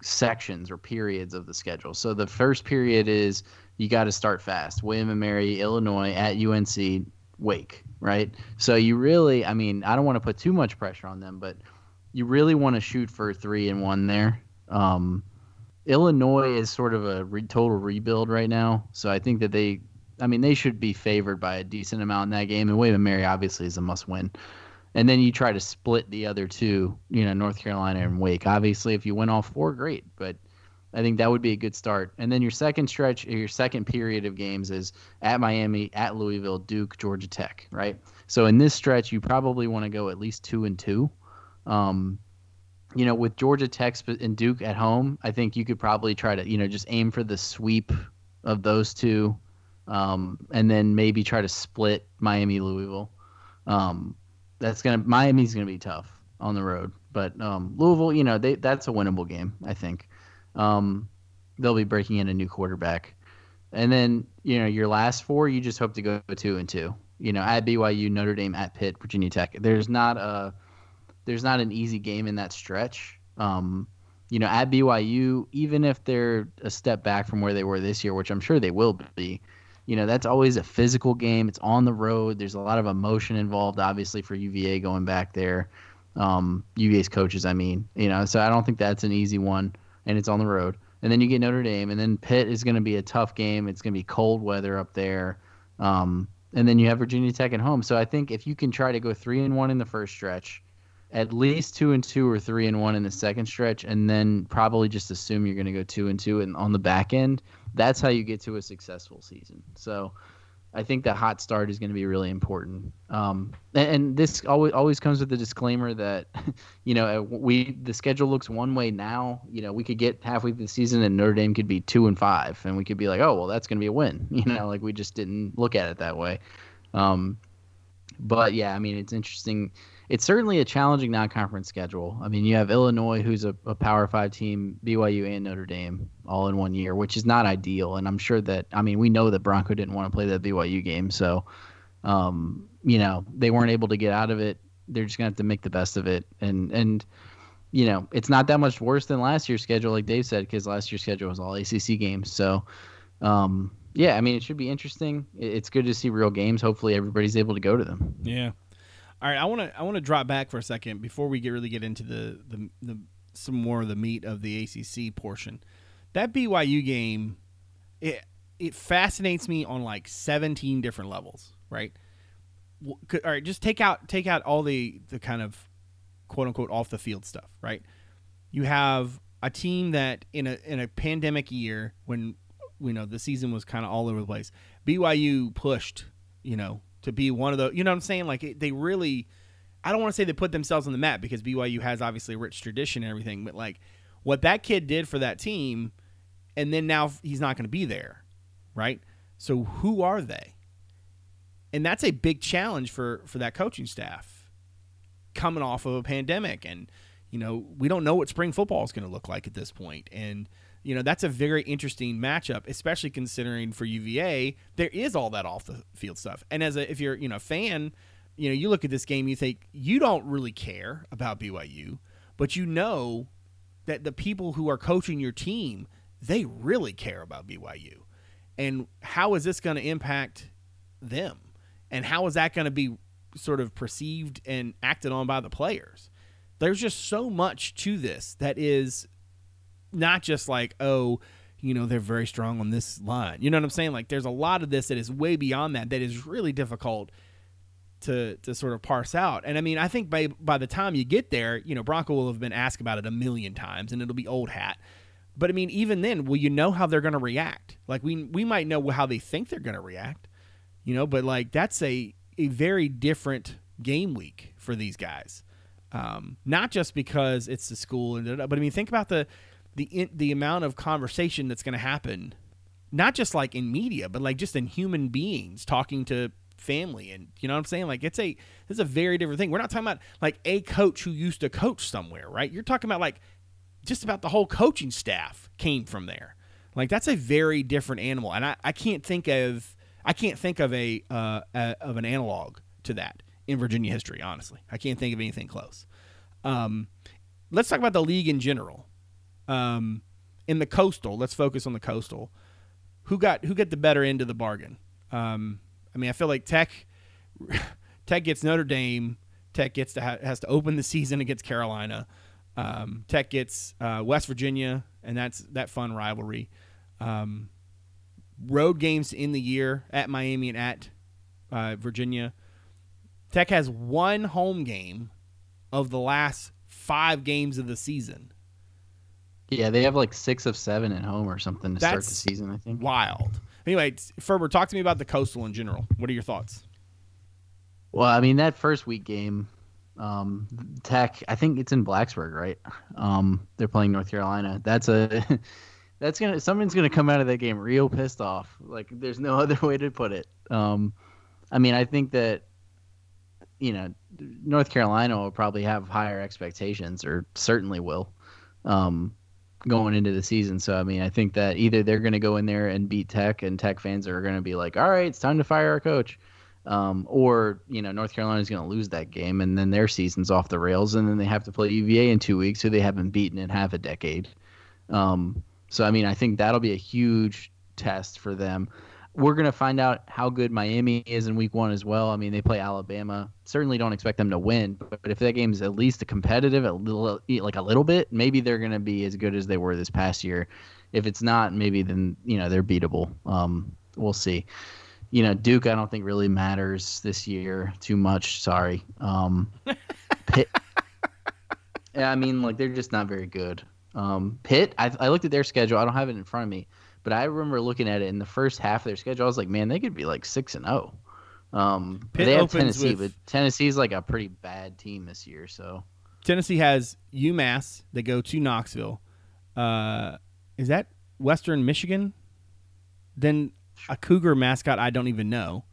sections or periods of the schedule. So the first period is you got to start fast. William and Mary, Illinois at UNC, Wake, right? So you really, I mean, I don't want to put too much pressure on them, but you really want to shoot for three and one there. Um, Illinois is sort of a re- total rebuild right now, so I think that they, I mean, they should be favored by a decent amount in that game. And William and Mary obviously is a must-win. And then you try to split the other two, you know, North Carolina and Wake. Obviously, if you win all four, great. But I think that would be a good start. And then your second stretch, your second period of games is at Miami, at Louisville, Duke, Georgia Tech, right? So in this stretch, you probably want to go at least two and two. Um, you know, with Georgia Tech and Duke at home, I think you could probably try to, you know, just aim for the sweep of those two, um, and then maybe try to split Miami, Louisville. Um, that's gonna Miami's gonna be tough on the road, but um, Louisville, you know, they that's a winnable game, I think. Um, they'll be breaking in a new quarterback, and then you know your last four, you just hope to go two and two. You know, at BYU, Notre Dame, at Pitt, Virginia Tech. There's not a there's not an easy game in that stretch. Um, you know, at BYU, even if they're a step back from where they were this year, which I'm sure they will be, you know, that's always a physical game. It's on the road. There's a lot of emotion involved, obviously, for UVA going back there. Um, UVA's coaches, I mean, you know, so I don't think that's an easy one and it's on the road. And then you get Notre Dame, and then Pitt is going to be a tough game. It's going to be cold weather up there. Um, and then you have Virginia Tech at home. So I think if you can try to go three and one in the first stretch, at least two and two or three and one in the second stretch, and then probably just assume you're going to go two and two and on the back end, that's how you get to a successful season. So I think that hot start is going to be really important. Um, and, and, this always always comes with the disclaimer that, you know, we the schedule looks one way now. You know, we could get halfway through the season and Notre Dame could be two and five, and we could be like, oh well, that's going to be a win. You know, like we just didn't look at it that way. Um, but yeah, I mean, it's interesting it's certainly a challenging non-conference schedule. I mean, you have Illinois, who's a, a, Power Five team, BYU and Notre Dame, all in one year, which is not ideal. And I'm sure that I mean, we know that Bronco didn't want to play that BYU game, so um, you know they weren't able to get out of it. They're just gonna have to make the best of it, and and you know it's not that much worse than last year's schedule, like Dave said, because last year's schedule was all ACC games. So. Um, yeah, I mean, it should be interesting. It's good to see real games. Hopefully, everybody's able to go to them. Yeah. All right, I want to I want to drop back for a second before we get really get into the, the the some more of the meat of the ACC portion. That BYU game, it it fascinates me on like 17 different levels, right? All right, just take out take out all the the kind of quote unquote off the field stuff, right? You have a team that in a in a pandemic year when you know the season was kind of all over the place, BYU pushed, you know, to be one of the you know what I'm saying? Like they really I don't want to say they put themselves on the map because BYU has obviously a rich tradition and everything but like what that kid did for that team and then now he's not going to be there right? So who are they? And that's a big challenge for for that coaching staff coming off of a pandemic and you know we don't know what spring football is going to look like at this point and you know that's a very interesting matchup, especially considering for UVA there is all that off the field stuff. And as a if you're you know a fan, you know you look at this game, you think you don't really care about BYU, but you know that the people who are coaching your team they really care about BYU, and how is this going to impact them, and how is that going to be sort of perceived and acted on by the players? There's just so much to this that is not just like oh you know they're very strong on this line. You know what i'm saying? Like there's a lot of this that is way beyond that that is really difficult to to sort of parse out. And i mean i think by by the time you get there you know bronco will have been asked about it a million times and it'll be old hat. But i mean even then will you know how they're going to react? Like we we might know how they think they're going to react you know but like that's a a very different game week for these guys. Um, not just because it's the school and but I mean think about the the the amount of conversation that's going to happen not just like in media, but like just in human beings talking to family and you know what I'm saying? Like it's a it's a very different thing. We're not talking about like a coach who used to coach somewhere, right? You're talking about like just about the whole coaching staff came from there. Like that's a very different animal, and I, I can't think of I can't think of a, uh, a of an analog to that in Virginia history. Honestly, I can't think of anything close. Um, let's talk about the league in general. Um, in the coastal, let's focus on the coastal. Who got who got the better end of the bargain? Um, I mean, I feel like Tech Tech gets Notre Dame. Tech gets to ha- has to open the season against Carolina. Um, Tech gets uh, West Virginia, and that's that fun rivalry. Um, road games in the year at Miami and at uh, Virginia. Tech has one home game of the last five games of the season. Yeah, they have like six of seven at home or something to start the season. I think. Wild. Anyway, Ferber, talk to me about the coastal in general. What are your thoughts? Well, I mean that first week game, um, Tech. I think it's in Blacksburg, right? Um, they're playing North Carolina. That's a that's gonna someone's gonna come out of that game real pissed off. Like there's no other way to put it. Um, I mean, I think that you know North Carolina will probably have higher expectations, or certainly will, um, going into the season. So I mean, I think that either they're gonna go in there and beat Tech, and Tech fans are gonna be like, all right, it's time to fire our coach. Um, or you know North Carolina is going to lose that game, and then their season's off the rails, and then they have to play UVA in two weeks, who they haven't beaten in half a decade. Um, so I mean, I think that'll be a huge test for them. We're going to find out how good Miami is in Week One as well. I mean, they play Alabama. Certainly don't expect them to win, but, but if that game is at least a competitive, a little like a little bit, maybe they're going to be as good as they were this past year. If it's not, maybe then you know they're beatable. Um, we'll see you know, Duke, I don't think really matters this year too much. Sorry. Um, Pitt, yeah, I mean, like they're just not very good. Um, Pitt, I, I looked at their schedule. I don't have it in front of me, but I remember looking at it in the first half of their schedule. I was like, man, they could be like six and zero. Um, Pitt they have Tennessee, with- but Tennessee's like a pretty bad team this year. So Tennessee has UMass. They go to Knoxville. Uh, is that Western Michigan? Then a Cougar mascot I don't even know.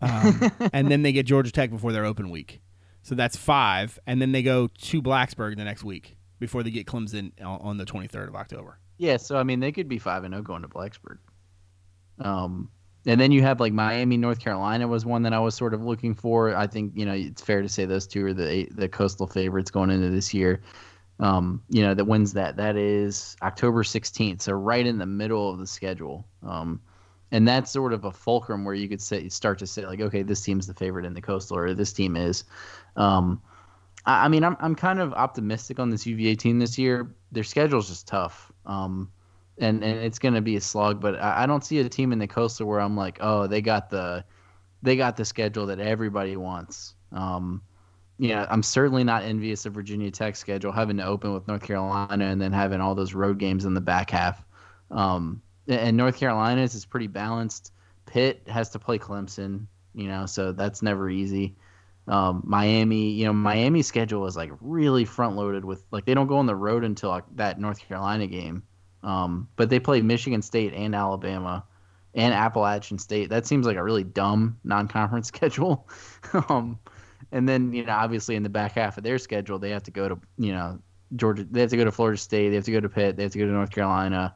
Um, and then they get Georgia Tech before their open week. So that's five. And then they go to Blacksburg the next week before they get Clemson on, on the 23rd of October. Yeah, so I mean they could be five and zero going to Blacksburg. Um, and then you have like Miami, North Carolina was one that I was sort of looking for. I think you know it's fair to say those two are the the coastal favorites going into this year. Um, you know that wins that that is October sixteenth, so right in the middle of the schedule. Um, and that's sort of a fulcrum where you could say start to say like, okay, this team's the favorite in the coastal, or this team is. Um, I, mean, I'm I'm kind of optimistic on this UVA team this year. Their schedule's just tough. Um, and and it's going to be a slog. But I, I don't see a team in the coastal where I'm like, oh, they got the they got the schedule that everybody wants. Um, I'm certainly not envious of Virginia Tech's schedule, having to open with North Carolina and then having all those road games in the back half. Um, and North Carolina's is pretty balanced. Pitt has to play Clemson, you know, so that's never easy. Um, Miami, you know, Miami's schedule is like really front loaded with like they don't go on the road until like that North Carolina game. Um, but they play Michigan State and Alabama and Appalachian State. That seems like a really dumb non-conference schedule. um, and then you know, obviously in the back half of their schedule, they have to go to you know Georgia. They have to go to Florida State. They have to go to Pitt. They have to go to North Carolina.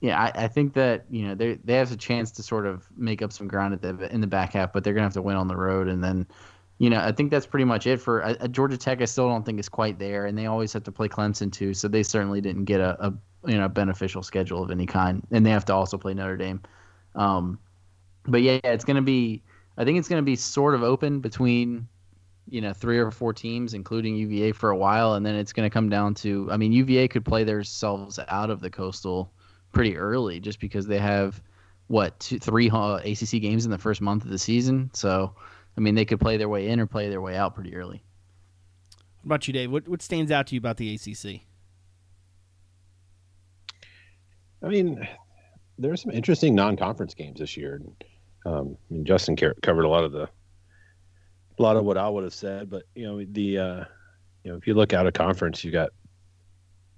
Yeah, I, I think that you know they they have a chance to sort of make up some ground at the in the back half, but they're gonna have to win on the road, and then you know, I think that's pretty much it for uh, Georgia Tech. I still don't think is quite there, and they always have to play Clemson too, so they certainly didn't get a, a you know beneficial schedule of any kind, and they have to also play Notre Dame. Um, but yeah, it's going to be. I think it's going to be sort of open between you know three or four teams, including UVA for a while, and then it's going to come down to. I mean, UVA could play themselves out of the Coastal pretty early, just because they have what two, three uh, ACC games in the first month of the season, so. I mean, they could play their way in or play their way out pretty early. What about you, Dave? What what stands out to you about the ACC? I mean, there are some interesting non-conference games this year. Um, I mean, Justin covered a lot of the, a lot of what I would have said, but you know, the, uh, you know, if you look out of conference, you got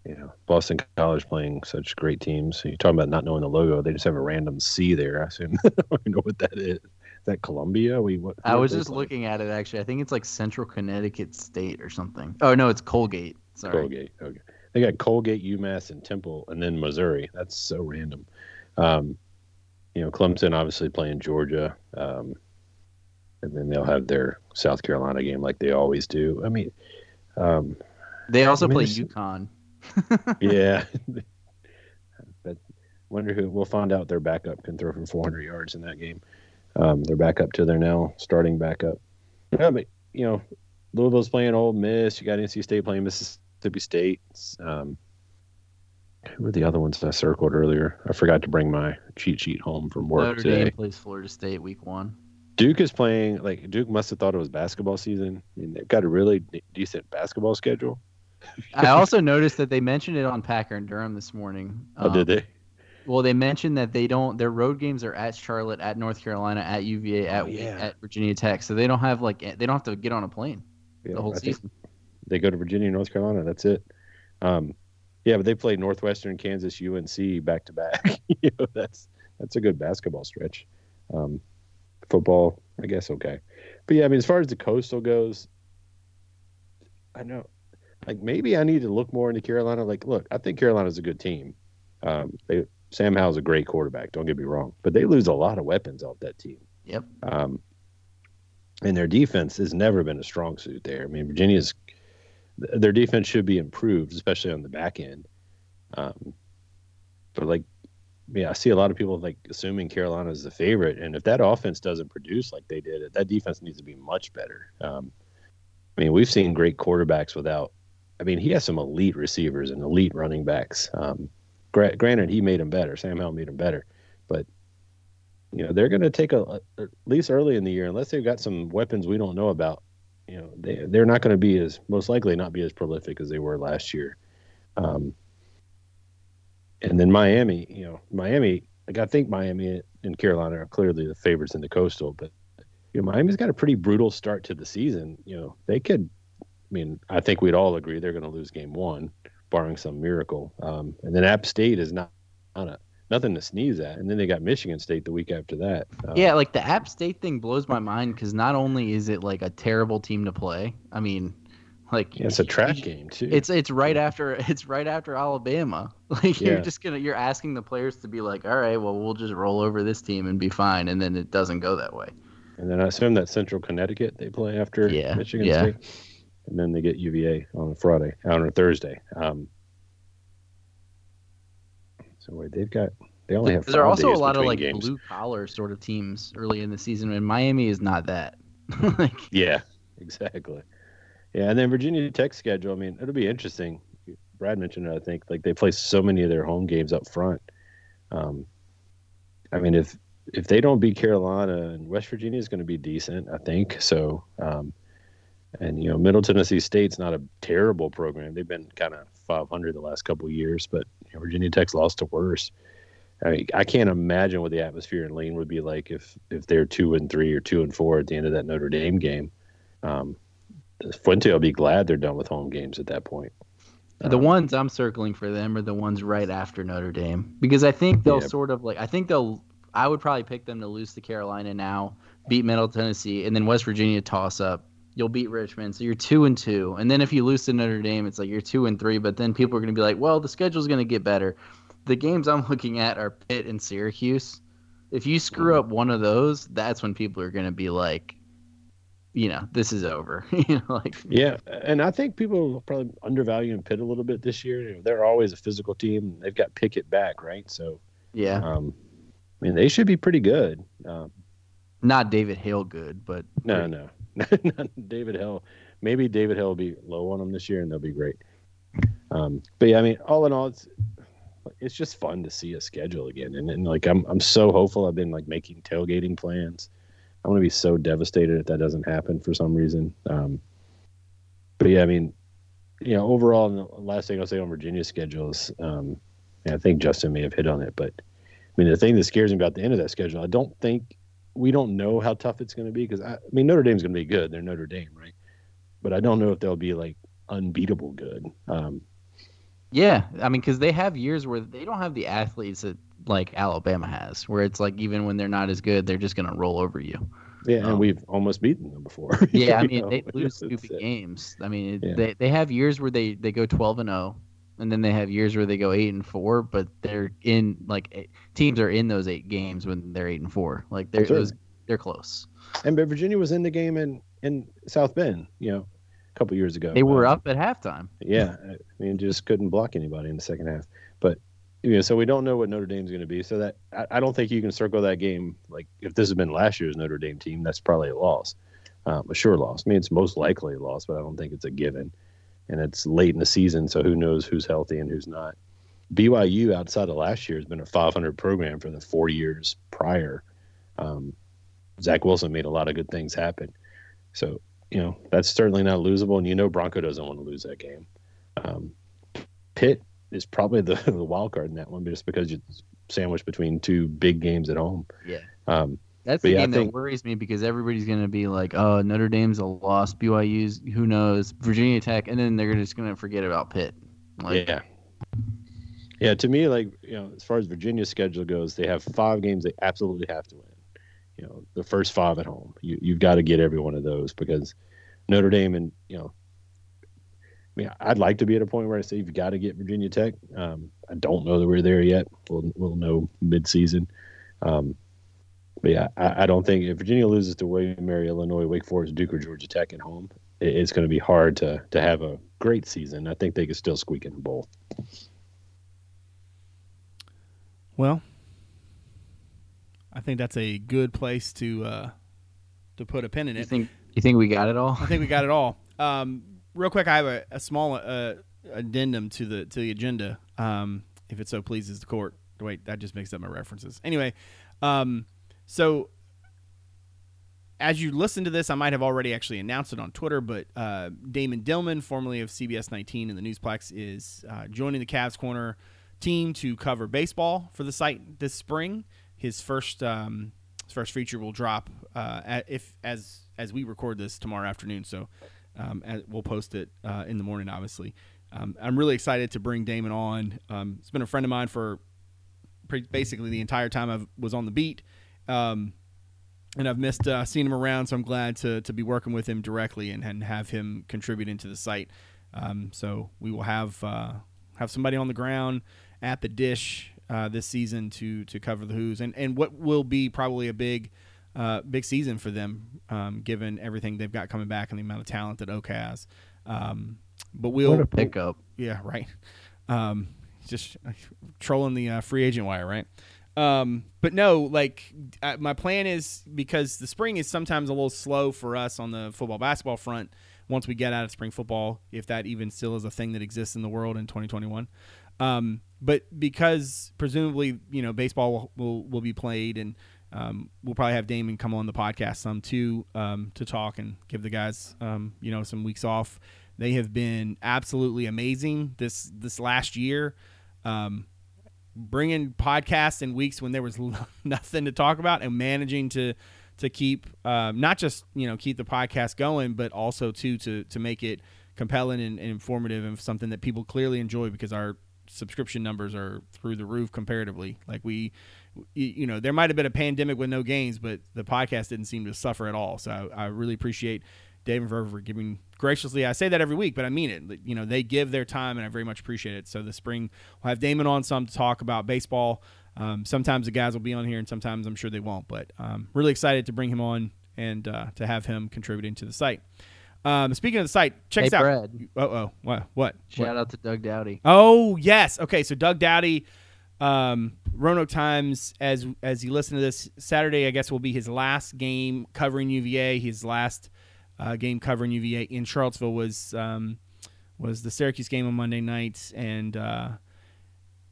you know, Boston College playing such great teams. So you're talking about not knowing the logo. They just have a random C there. I assume. I don't know what that is. That Columbia? We what? I was just play? looking at it actually. I think it's like Central Connecticut State or something. Oh no, it's Colgate. Sorry. Colgate. Okay. They got Colgate, UMass, and Temple, and then Missouri. That's so random. Um, you know, Clemson obviously playing Georgia, um, and then they'll have their South Carolina game like they always do. I mean, um, they also I mean, play UConn. yeah, but wonder who we'll find out. Their backup can throw for 400 yards in that game. Um, they're back up to their now starting backup. Yeah, but you know, Louisville's playing Ole Miss. You got NC State playing Mississippi State. Um, who were the other ones I circled earlier? I forgot to bring my cheat sheet home from work Notre today. Dame plays Florida State week one. Duke is playing like Duke must have thought it was basketball season. I mean, they've got a really decent basketball schedule. I also noticed that they mentioned it on Packer and Durham this morning. Oh, um, did they? Well, they mentioned that they don't. Their road games are at Charlotte, at North Carolina, at UVA, at oh, yeah. at Virginia Tech. So they don't have like they don't have to get on a plane yeah, the whole I season. They go to Virginia, North Carolina. That's it. Um, yeah, but they played Northwestern, Kansas, UNC back to back. you know, that's that's a good basketball stretch. Um, football, I guess, okay. But yeah, I mean, as far as the coastal goes, I know, like maybe I need to look more into Carolina. Like, look, I think Carolina's a good team. Um, they Sam Howell's a great quarterback. Don't get me wrong, but they lose a lot of weapons off that team. Yep. Um, and their defense has never been a strong suit there. I mean, Virginia's their defense should be improved, especially on the back end. Um, but like, yeah, I see a lot of people like assuming Carolina is the favorite, and if that offense doesn't produce like they did, that defense needs to be much better. Um, I mean, we've seen great quarterbacks without. I mean, he has some elite receivers and elite running backs. Um, gra- granted, he made them better. Sam Howell made them better, but you know they're going to take a, a, at least early in the year, unless they've got some weapons we don't know about you know they they're not going to be as most likely not be as prolific as they were last year. Um, and then Miami, you know, Miami, like I think Miami and Carolina are clearly the favorites in the coastal, but you know, Miami's got a pretty brutal start to the season. You know, they could. I mean, I think we'd all agree they're going to lose game one, barring some miracle. Um, and then App State is not on a nothing to sneeze at. And then they got Michigan State the week after that. Um, yeah, like the App State thing blows my mind because not only is it like a terrible team to play, I mean, like yeah, it's a track game too. It's it's right after it's right after Alabama. Like yeah. you're just gonna you're asking the players to be like, all right, well we'll just roll over this team and be fine, and then it doesn't go that way. And then I assume that Central Connecticut they play after yeah. Michigan yeah. State, and then they get UVA on Friday on a Thursday. Um, so wait, they've got they only have. There are also a lot of like games. blue collar sort of teams early in the season, and Miami is not that. like, yeah, exactly. Yeah, and then Virginia Tech schedule. I mean, it'll be interesting. Brad mentioned it. I think like they play so many of their home games up front. Um, I mean, if if they don't beat Carolina and West Virginia is going to be decent, I think so. Um, and you know, Middle Tennessee State's not a terrible program. They've been kind of 500 the last couple years, but you know, Virginia Tech's lost to worse. I mean, I can't imagine what the atmosphere in Lane would be like if if they're two and three or two and four at the end of that Notre Dame game. Um, Fuente will be glad they're done with home games at that point. The um, ones I'm circling for them are the ones right after Notre Dame because I think they'll yeah. sort of like I think they'll I would probably pick them to lose to Carolina now, beat Middle Tennessee, and then West Virginia toss up, you'll beat Richmond. So you're two and two. And then if you lose to Notre Dame, it's like you're two and three. But then people are going to be like, well, the schedule's going to get better. The games I'm looking at are Pitt and Syracuse. If you screw up one of those, that's when people are going to be like, you know, this is over. you know, like yeah, and I think people probably undervaluing Pitt a little bit this year. You know, they're always a physical team. They've got Pickett back, right? So yeah, um, I mean, they should be pretty good. Um, Not David Hale good, but no, pretty. no. David Hill. Maybe David Hill will be low on them this year, and they'll be great. Um, but yeah, I mean, all in all, it's it's just fun to see a schedule again, and, and like I'm I'm so hopeful. I've been like making tailgating plans. I'm gonna be so devastated if that doesn't happen for some reason. Um, but yeah, I mean, you know, overall, and the last thing I'll say on Virginia's schedule is, um, I think Justin may have hit on it, but I mean, the thing that scares me about the end of that schedule, I don't think we don't know how tough it's going to be because I, I, mean Notre Dame's going to be good. They're Notre Dame, right? But I don't know if they'll be like unbeatable good. Um, Yeah, I mean, because they have years where they don't have the athletes that like Alabama has, where it's like even when they're not as good, they're just gonna roll over you. Yeah, and Um, we've almost beaten them before. Yeah, I mean know, they lose stupid games. I mean Yeah. they they have years where they they go twelve and zero, and then they have years where they go eight and four, but they're in like teams are in those eight games when they're eight and four. Like they're those, they're close. And but Virginia was in the game in in South Bend, you know, a couple years ago. They were Uh, up at halftime. Yeah, I mean, just couldn't block anybody in the second half. But you know, so we don't know what Notre Dame's going to be. So that I, I don't think you can circle that game like if this had been last year's Notre Dame team, that's probably a loss, um, a sure loss. I mean, it's most likely a loss, but I don't think it's a given. And it's late in the season, so who knows who's healthy and who's not. BYU outside of last year has been a 500 program for the four years prior. Um, Zach Wilson made a lot of good things happen. So, you know, that's certainly not losable. And you know, Bronco doesn't want to lose that game. Um, Pitt is probably the, the wild card in that one just because it's sandwiched between two big games at home. Yeah. Um, That's But the yeah, game think- that worries me because everybody's going to be like, "Oh, Notre Dame's a loss. BYU's who knows? Virginia Tech," and then they're just going to forget about Pitt. Like, yeah. Yeah, to me, like, you know, as far as Virginia's schedule goes, they have five games they absolutely have to win. You know, the first five at home. You, you've got to get every one of those because Notre Dame and, you know, I mean, I'd like to be at a point where I say you've got to get Virginia Tech. Um, I don't know that we're there yet. We'll, we'll know mid-season. Um, but yeah, I, I don't think if Virginia loses to William Mary, Illinois, Wake Forest, Duke, or Georgia Tech at home, it, it's going to be hard to to have a great season. I think they could still squeak in the bowl. Well, I think that's a good place to uh, to put a pin in it. You it. think you think we got it all? I think we got it all. Um, real quick, I have a, a small uh, addendum to the to the agenda, um, if it so pleases the court. Wait, that just mixed up my references. Anyway, um, so as you listen to this, I might have already actually announced it on Twitter, but uh, Damon Dillman, formerly of CBS 19 and the Newsplex, is uh, joining the Cavs Corner team to cover baseball for the site this spring. His first um, his first feature will drop uh, if as as we record this tomorrow afternoon. So um, we'll post it uh, in the morning, obviously. Um, I'm really excited to bring Damon on. Um, he's been a friend of mine for basically the entire time I was on the beat. Um, and I've missed uh, seeing him around, so I'm glad to, to be working with him directly and, and have him contribute into the site. Um, so we will have uh, have somebody on the ground at the dish uh, this season to to cover the Hoos and, and what will be probably a big uh, big season for them, um, given everything they've got coming back and the amount of talent that Oak has. Um, but we'll What a pickup! yeah, right. Um, just trolling the uh, free agent wire, right? Um, but no, like my plan is because the spring is sometimes a little slow for us on the football basketball front. Once we get out of spring football, if that even still is a thing that exists in the world in 2021, um, but because presumably you know baseball will will, will be played and um, we'll probably have Damon come on the podcast some too um, to talk and give the guys um, you know some weeks off. They have been absolutely amazing this this last year. Um, bringing podcasts in weeks when there was nothing to talk about and managing to to keep um, not just you know keep the podcast going, but also too to to make it compelling and, and informative and something that people clearly enjoy because our subscription numbers are through the roof comparatively. Like we, you you know, there might have been a pandemic with no gains but the podcast didn't seem to suffer at all. So I, I really appreciate Dave and Ferber for giving graciously. I say that every week, but I mean it. You know, they give their time, and I very much appreciate it. So the spring we'll have Damon on some to talk about baseball. Um, sometimes the guys will be on here, and sometimes I'm sure they won't. But um, really excited to bring him on and uh, to have him contributing to the site. Um, speaking of the site, check Hey, this out. Brad. Oh, oh, what, what? Shout out to Doug Doughty. Oh yes. Okay, so Doug Doughty, um, Roanoke Times. As as you listen to this Saturday, I guess will be his last game covering UVA. His last uh, game covering UVA in Charlottesville was um, was the Syracuse game on Monday night, and uh,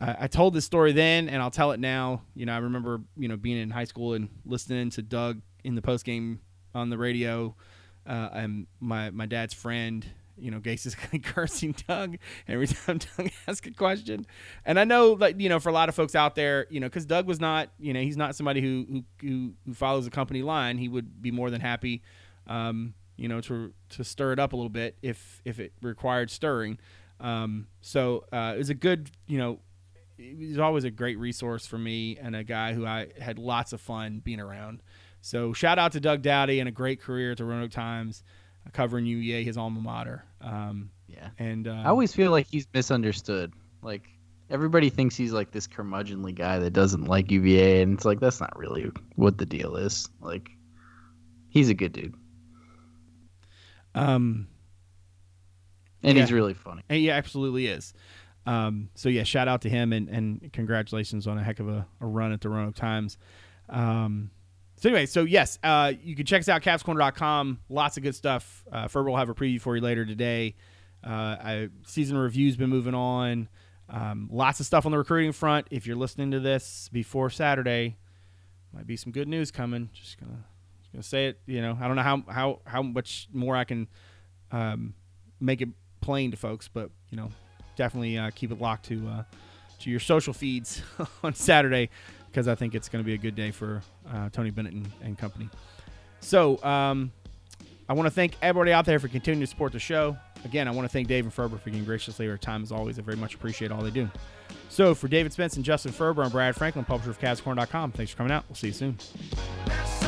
I, I told this story then, and I'll tell it now. You know, I remember you know being in high school and listening to Doug in the post game on the radio, uh, and my my dad's friend. You know, Gase is cursing Doug every time Doug asks a question, and I know, like you know, for a lot of folks out there, you know, because Doug was not, you know, he's not somebody who who who, follows a company line. He would be more than happy, um, you know, to to stir it up a little bit if if it required stirring. Um, so uh, it was a good, you know, he's always a great resource for me and a guy who I had lots of fun being around. So shout out to Doug Doughty and a great career at the Roanoke Times, uh, covering UVA, his alma mater. Um, Yeah. and uh, I always feel like he's misunderstood. Like everybody thinks he's like this curmudgeonly guy that doesn't like UVA, and it's like that's not really what the deal is. Like he's a good dude, um, and Yeah. he's really funny. And he absolutely is. Um, so yeah, shout out to him and, and congratulations on a heck of a, a run at the Roanoke Times. Um, so anyway, so yes, uh, you can check us out, cavscorner.com. Lots of good stuff. Uh, Ferber will have a preview for you later today. Uh, I, season review's been moving on. Um, lots of stuff on the recruiting front. If you're listening to this before Saturday, might be some good news coming. Just gonna, gonna say it. You know, I don't know how how how much more I can um, make it plain to folks, but you know, definitely uh, keep it locked to uh, to your social feeds on Saturday because I think it's going to be a good day for uh, Tony Bennett and, and company. So um, I want to thank everybody out there for continuing to support the show. Again, I want to thank Dave and Ferber for being graciously our time as always. I very much appreciate all they do. So for David Spence and Justin Ferber, I'm Brad Franklin, publisher of CavsCorner.com. Thanks for coming out. We'll see you soon.